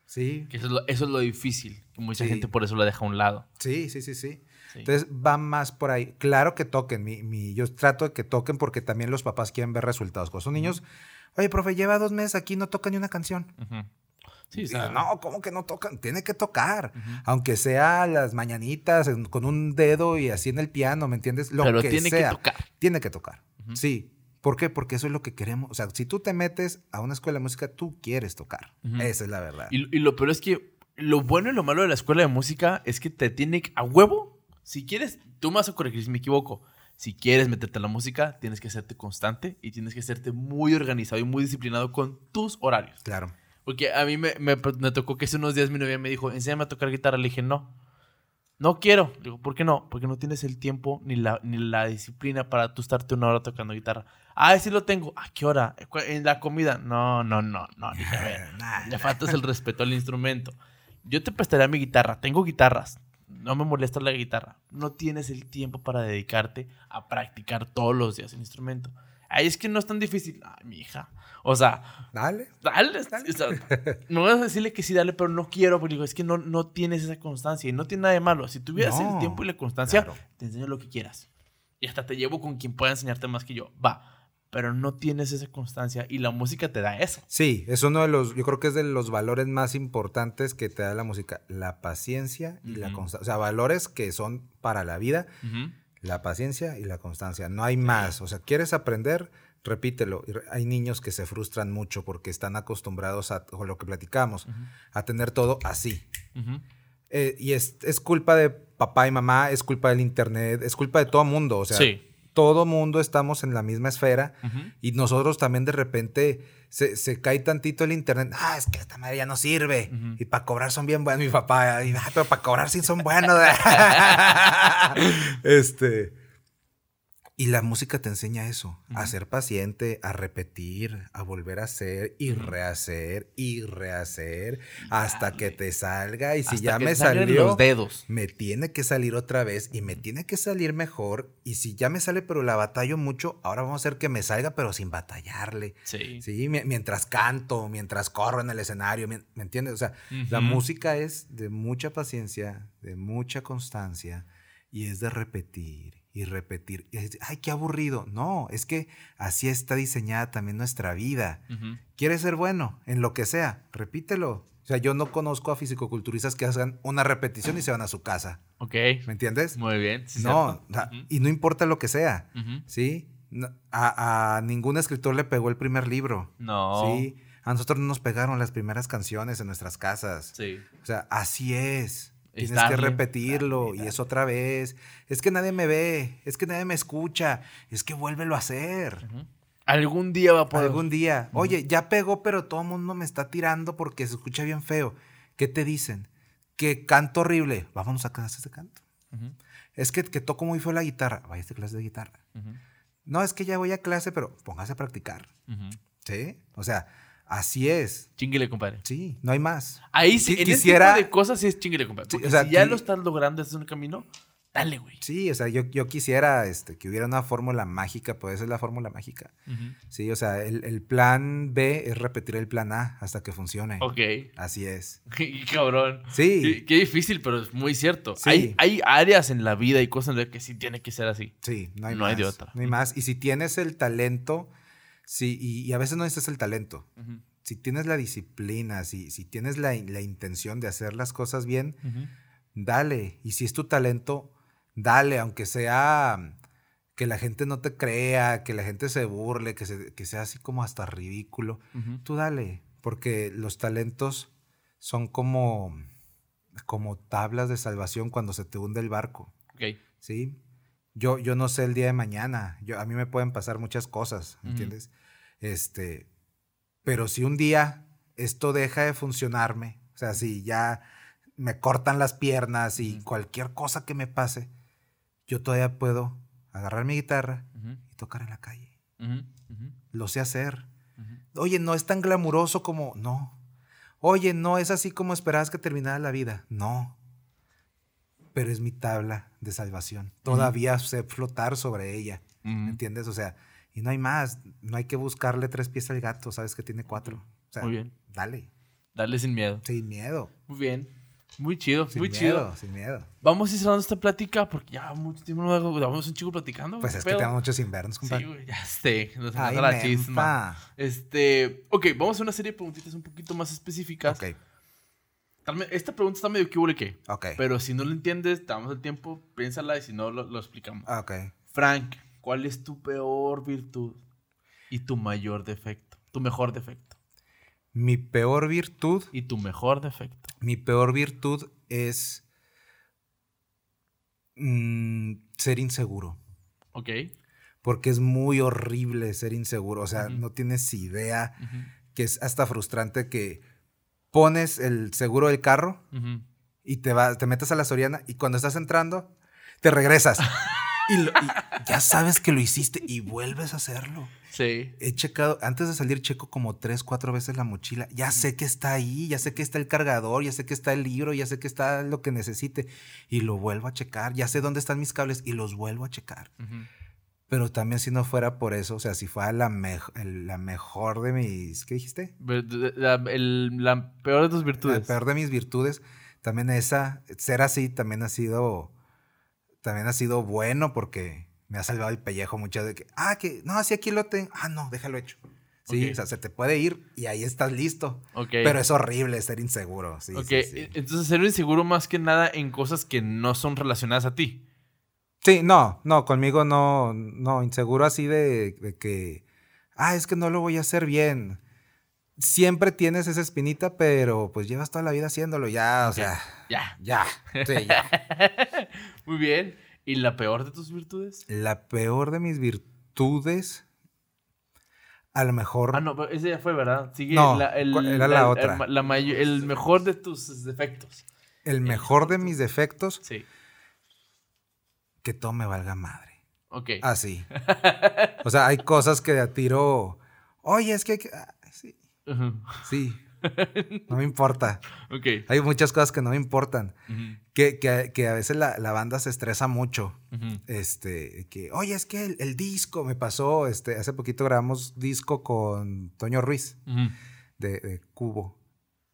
Sí,
Que eso, es lo, eso es lo difícil. Que mucha
Sí.
gente por eso la deja a un lado.
sí, sí, sí, sí.
Sí.
Entonces va más por ahí. Claro que toquen. Mi, mi- yo trato de que toquen porque también los papás quieren ver resultados. Cuando son niños, oye, profe, lleva dos meses aquí, no toca ni una canción.
Ujú. Sí,
digo, no, ¿cómo que no tocan? Tiene que tocar. Aunque sea las mañanitas en- con un dedo y así en el piano, ¿me entiendes? Lo
pero
que
tiene
sea.
que tocar.
Tiene que tocar. Sí. ¿Por qué? Porque eso es lo que queremos. O sea, si tú te metes a una escuela de música, tú quieres tocar. Esa es la verdad.
Y, y lo peor es que lo bueno y lo malo de la escuela de música es que te tiene a huevo. Si quieres, tú me vas a corregir si me equivoco. Si quieres meterte a la música, tienes que hacerte constante y tienes que hacerte muy organizado y muy disciplinado con tus horarios.
Claro.
Porque a mí me, me- me tocó que hace unos días mi novia me dijo, enséñame a tocar guitarra. Le dije, no. No quiero. Le digo, ¿por qué no? Porque no tienes el tiempo ni la, ni la disciplina para tú estarte una hora tocando guitarra. Ah, sí lo tengo. ¿A qué hora? "¿Cu- En la comida. No, no, no, no. Le dije, a ver, le faltas el respeto al instrumento. Yo te prestaré mi guitarra. Tengo guitarras. No me molesta la guitarra. No tienes el tiempo para dedicarte a practicar todos los días el instrumento. Ay, es que no es tan difícil. Ay, mi hija. O sea,
Dale.
Dale, o sea, no vas a decirle que sí, dale, pero no quiero, porque digo, es que no, no tienes esa constancia y no tiene nada de malo. Si tuvieras
No,
el tiempo y la constancia,
claro.
te enseño lo que quieras. Y hasta te llevo con quien pueda enseñarte más que yo. Va, pero no tienes esa constancia y la música te da eso.
Sí, es uno de los, yo creo que es de los valores más importantes que te da la música. La paciencia y la constancia. O sea, valores que son para la vida. La paciencia y la constancia. No hay más. O sea, ¿quieres aprender? Repítelo. Hay niños que se frustran mucho porque están acostumbrados a, o lo que platicamos, a tener todo así. Eh, y es, es culpa de papá y mamá, es culpa del internet, es culpa de todo mundo. O sea,
Sí.
Todo mundo estamos en la misma esfera y nosotros también de repente se, se cae tantito el internet. Ah, es que esta madre ya no sirve. Y para cobrar son bien buenos, mi papá. Y, "Ah, pero para cobrar sí son buenos. este. Y la música te enseña eso, a ser paciente, a repetir, a volver a hacer y rehacer y rehacer hasta que te salga. Y si
Hasta
ya me salió,
los dedos.
me tiene que salir otra vez y me tiene que salir mejor. Y si ya me sale, pero la batallo mucho, ahora vamos a hacer que me salga, pero sin batallarle.
Sí.
Sí, mi- mientras canto, mientras corro en el escenario, ¿me, entiendes? O sea, la música es de mucha paciencia, de mucha constancia y es de repetir y repetir. Y decir, Ay, qué aburrido. No, es que así está diseñada también nuestra vida.
Ujú.
¿Quieres ser bueno en lo que sea? Repítelo. O sea, yo no conozco a fisicoculturistas que hagan una repetición y se van a su casa.
Ok.
¿Me entiendes?
Muy bien. sí,
no, y no importa lo que sea. ¿Sí? No- a, a ningún escritor le pegó el primer libro.
No.
Sí. A nosotros no nos pegaron las primeras canciones en nuestras casas.
Sí.
O sea, así es.
Es
Tienes que repetirlo
darle,
y es otra vez. Es que nadie me ve, es que nadie me escucha, es que vuélvelo a hacer.
Algún día va a poder.
Algún día, oye, ya pegó, pero todo el mundo me está tirando porque se escucha bien feo. ¿Qué te dicen? Que canto horrible. Vámonos a clases de canto. Es que, que toco muy feo la guitarra. Vaya a clase de guitarra. No, es que ya voy a clase, pero póngase a practicar. ¿Sí? O sea, así es.
Chinguele, compadre.
Sí, no hay más.
Ahí sí,
Qui-
en
quisiera-
ese tipo de cosas sí es chinguele, compadre.
Sí, o sea,
si ya lo estás logrando, es un camino, dale, güey.
Sí, o sea, yo, yo quisiera este, que hubiera una fórmula mágica, puede ser la fórmula mágica. Sí, o sea, el, el plan B es repetir el plan A hasta que funcione.
Ok.
Así es.
Qué cabrón.
Sí.
Qué, qué difícil, pero es muy cierto.
Sí.
Hay, hay áreas en la vida y cosas en las que sí tiene que ser así.
Sí, no hay
No
más.
hay de otra.
No hay más. Y si tienes el talento, sí, y, y a veces no necesitas el talento. Si tienes la disciplina, si, si tienes la, la intención de hacer las cosas bien, dale. Y si es tu talento, dale, aunque sea que la gente no te crea, que la gente se burle, que, se- que sea así como hasta ridículo. Tú dale, porque los talentos son como, como tablas de salvación cuando se te hunde el barco.
Ok.
¿sí? Yo, yo no sé el día de mañana. Yo, a mí me pueden pasar muchas cosas. ¿entiendes? Este, pero si un día esto deja de funcionarme, o sea, si ya me cortan las piernas y cualquier cosa que me pase, yo todavía puedo agarrar mi guitarra y tocar en la calle. Lo sé hacer. Oye, no es tan glamuroso como... No. Oye, no es así como esperabas que terminara la vida. No. Pero es mi tabla de salvación. Todavía sé flotar sobre ella. ¿Me
Ujú.
entiendes? O sea, y no hay más. No hay que buscarle tres pies al gato. Sabes que tiene cuatro. O sea,
Muy bien.
dale.
Dale sin miedo.
Sin miedo.
Muy bien. Muy chido,
Sin
muy
miedo,
chido.
Sin miedo.
Vamos a ir cerrando esta plática porque ya mucho tiempo no vamos un chico platicando.
Pues
¿qué
es que
pedo?
tengo muchos invernos,
Sí,
compadre.
güey, ya sé. Nos
Ay,
la chisma. Este, ok, vamos a una serie de preguntitas un poquito más específicas.
Ok,
Esta pregunta está medio que
ok.
Pero si no lo entiendes, te damos el tiempo, piénsala y si no, lo, lo explicamos.
Ok.
Frank, ¿cuál es tu peor virtud y tu mayor defecto? Tu mejor defecto.
Mi peor virtud
Y tu mejor defecto.
Mi peor virtud es mm, ser inseguro.
¿Ok?
Porque es muy horrible ser inseguro. O sea, no tienes idea que es hasta frustrante que pones el seguro del carro y te vas, te metes a la Soriana y cuando estás entrando, te regresas. y, lo- y ya sabes que lo hiciste y vuelves a hacerlo.
Sí.
He checado, antes de salir checo como tres, cuatro veces la mochila. Ya sé que está ahí, ya sé que está el cargador, ya sé que está el libro, ya sé que está lo que necesite. Y lo vuelvo a checar. Ya sé dónde están mis cables y los vuelvo a checar. Pero también si no fuera por eso, o sea, si fuera la, el- la mejor de mis... ¿Qué dijiste?
La, el- la peor de tus
La
virtudes.
peor de mis virtudes. También esa, ser así también ha sido... También ha sido bueno porque me ha salvado el pellejo muchas que, ah, que, no, así aquí lo tengo. Ah, no, déjalo hecho. Sí,
Ok.
o sea, se te puede ir y ahí estás listo.
Ok.
Pero es horrible ser inseguro. Sí,
Ok,
sí, sí.
e- entonces ser inseguro más que nada en cosas que no son relacionadas a ti.
Sí, no, no, conmigo no, no, inseguro así de, de que, ah, es que no lo voy a hacer bien. Siempre tienes esa espinita, pero pues llevas toda la vida haciéndolo, ya, o sea,
Ya.
ya, sí, ya.
Muy bien. ¿Y la peor de tus virtudes?
La peor de mis virtudes, a lo mejor,
Ah, no, pero ese ya fue, ¿verdad? Sigue
No,
la, el,
¿cuál era la otra?
El, la el mejor de tus defectos.
el mejor de mis defectos,
Sí.
Que todo me valga madre.
Ok.
Así. O sea, hay cosas que de a tiro, oye, es que, sí, sí, no me importa.
Ok.
Hay muchas cosas que no me importan. Que, que- que a veces la, la banda se estresa mucho. Este, que, oye, es que el, el disco me pasó. Este, hace poquito grabamos disco con Toño Ruiz de, de Cubo.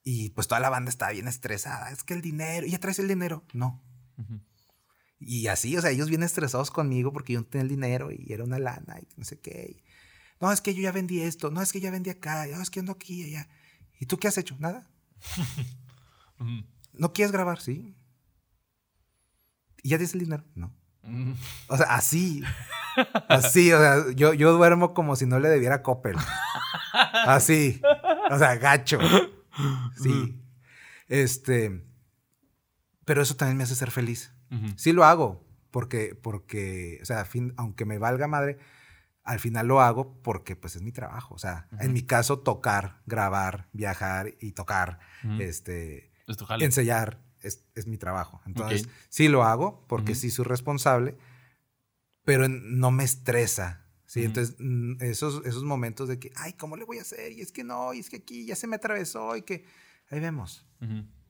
Y pues toda la banda estaba bien estresada. Es que el dinero, ¿ya traes el dinero? No. Y así, o sea, ellos bien estresados conmigo porque yo no tenía el dinero y era una lana y no sé qué. no, es que yo ya vendí esto, no, es que ya vendí acá, no, es que ando aquí y allá. ¿Y tú qué has hecho? Nada. ¿No quieres grabar? Sí. ¿Y ya tienes el dinero? No. O sea, así. Así, o sea, yo, yo duermo como si no le debiera a Coppel. Así. O sea, gacho. Sí. Este. Pero eso también me hace ser feliz. Sí lo hago. Porque, porque, o sea, a fin- aunque me valga madre, al final lo hago porque pues es mi trabajo. O sea, en mi caso, tocar, grabar, viajar y tocar, este,
Es
ensayar es, es mi trabajo. Entonces,
Ok.
sí lo hago porque sí soy responsable, pero no me estresa. Sí, entonces mm, esos, esos momentos de que, ay, ¿cómo le voy a hacer? Y es que no, y es que aquí ya se me atravesó y que ahí vemos,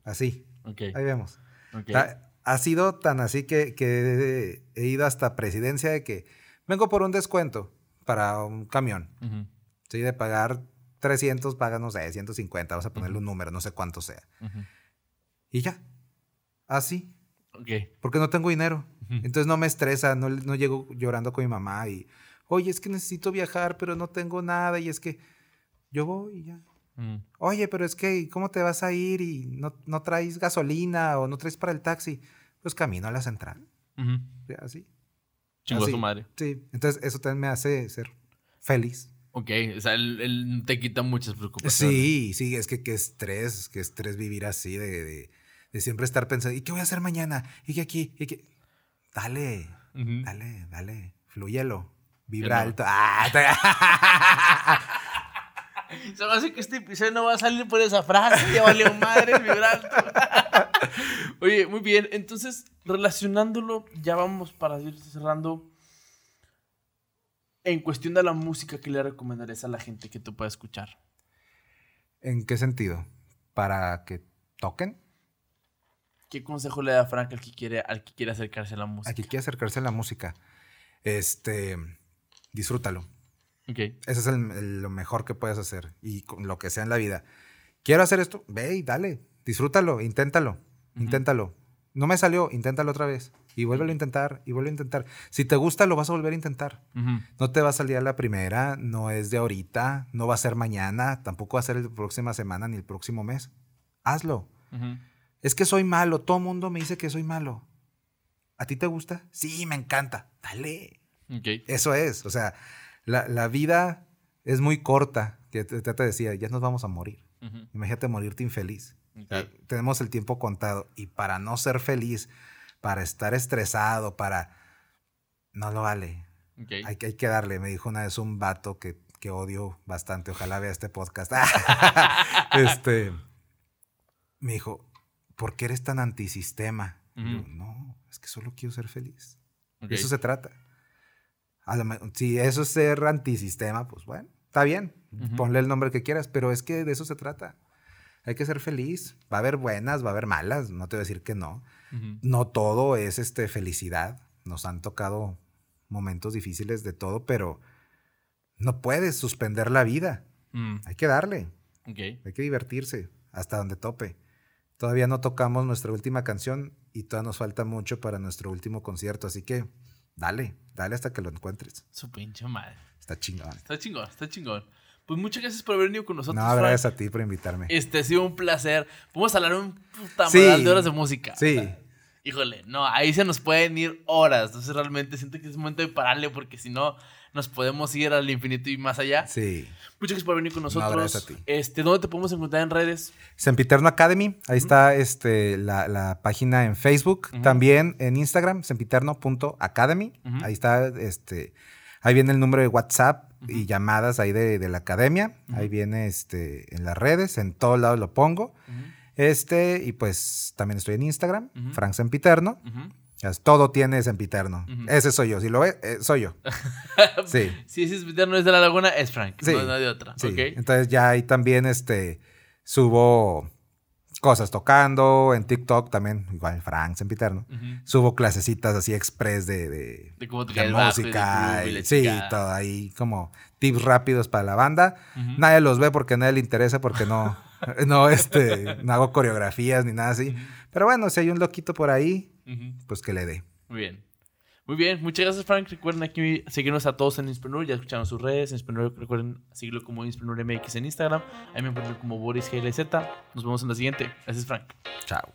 así, ahí vemos.
ok.
Ha, ha sido tan así que, que he ido hasta presidencia de que vengo por un descuento para un camión. Sí, de pagar 300, paga, no sé, 150, vamos a ponerle un número, no sé cuánto sea. Y ya, así,
Ok.
porque no tengo dinero. Entonces no me estresa, no, no llego llorando con mi mamá y, oye, es que necesito viajar, pero no tengo nada y es que yo voy y ya.
Ujú.
Oye, pero es que, ¿cómo te vas a ir y no, no traes gasolina o no traes para el taxi? Pues camino a la central,
Ujú.
ya, así.
Chingó a
Así.
su madre.
Sí, entonces eso también me hace ser feliz.
Ok, o sea, él, él te quita muchas preocupaciones.
Sí, sí, es que qué estrés, qué estrés vivir así de, de, de siempre estar pensando, ¿y qué voy a hacer mañana? ¿Y qué aquí? ¿Y qué? Dale, dale, dale, fluyelo, vibra
no.
alto. Ah,
Se me hace que este episodio no va a salir por esa frase. Ya valió madre el vibrante.
Oye, muy bien. Entonces, relacionándolo, ya vamos para ir cerrando. En cuestión de la música, ¿qué le recomendarías a la gente que tú pueda escuchar?
¿En qué sentido? ¿Para que toquen?
¿Qué consejo le da Frank al que quiere, al que quiere acercarse a la música?
Aquí quiere acercarse a la música. Este, disfrútalo.
Ok.
Ese es el- el- lo mejor que puedes hacer y con lo que sea en la vida. Quiero hacer esto, ve y dale, disfrútalo, inténtalo. Inténtalo. No me salió, inténtalo otra vez y vuélvelo a intentar y vuelve a intentar. Si te gusta, lo vas a volver a intentar. No te va a salir a la primera, no es de ahorita, no va a ser mañana, tampoco va a ser la próxima semana ni el próximo mes. Hazlo. Es que soy malo, todo mundo me dice que soy malo. ¿A ti te gusta? Sí, me encanta. Dale. Eso es, o sea, la, la vida es muy corta. Ya te, decía, ya nos vamos a morir. Imagínate morirte infeliz. Tenemos el tiempo contado y para no ser feliz, para estar estresado, para... No lo vale. Hay, que- hay que darle. Me dijo una vez un vato que, que odio bastante. Ojalá vea este podcast. este, me dijo, ¿por qué eres tan antisistema? Yo, no, es que solo quiero ser feliz. De eso se trata. A si eso es ser antisistema, pues bueno, está bien. Ponle el nombre que quieras, pero es que de eso se trata. Hay que ser feliz. Va a haber buenas, va a haber malas. No te voy a decir que no. No todo es este, felicidad. Nos han tocado momentos difíciles de todo, pero no puedes suspender la vida.
Mm.
Hay que darle.
Ok.
Hay que divertirse hasta donde tope. Todavía no tocamos nuestra última canción y todavía nos falta mucho para nuestro último concierto, así que dale, dale hasta que lo encuentres.
Su pinche madre.
Está chingón.
Está chingón, está chingón. Pues muchas gracias por haber venido con nosotros.
No,
Frank.
gracias a ti por invitarme.
Este ha sido un placer. Podemos hablar un puta
Sí.
de horas de música.
Sí.
O sea, híjole, no, ahí se nos pueden ir horas. Entonces realmente siento que es momento de pararle porque si no nos podemos ir al infinito y más allá.
Sí.
Muchas gracias por venir con
No,
nosotros.
gracias a ti.
Este, ¿dónde te podemos encontrar en redes?
Sempiterno Academy, ahí está este, la, la página en Facebook, también en Instagram, sempiterno.academy,
Ujú.
ahí está, este, ahí viene el número de WhatsApp Y llamadas ahí de, de la academia, ahí viene este, en las redes, en todos lados lo pongo, este, y pues también estoy en Instagram. Frank Sempiterno, todo tiene Sempiterno, ese soy yo, si lo ves, eh, soy yo, sí.
Si ese es no es de la laguna, es Frank.
Sí.
No, no hay de otra.
Sí,
Ok.
entonces ya ahí también este, subo cosas tocando, en TikTok también, igual Frank Sempiterno.
Ujú.
Subo clasecitas así express de, música.
y
sí, todo ahí como tips rápidos para la banda. Nadie los ve porque a nadie le interesa porque no, no, este, no hago coreografías ni nada así. Pero bueno, si hay un loquito por ahí, pues que le dé.
Muy bien. Muy bien, muchas gracias Frank. Recuerden aquí seguirnos a todos en Insprenur, ya escucharon sus redes. Insprenur, recuerden seguirlo como Insprenur MX en Instagram. Ahí me encuentran como Boris GLZ. Nos vemos en la siguiente. Gracias Frank.
Chao.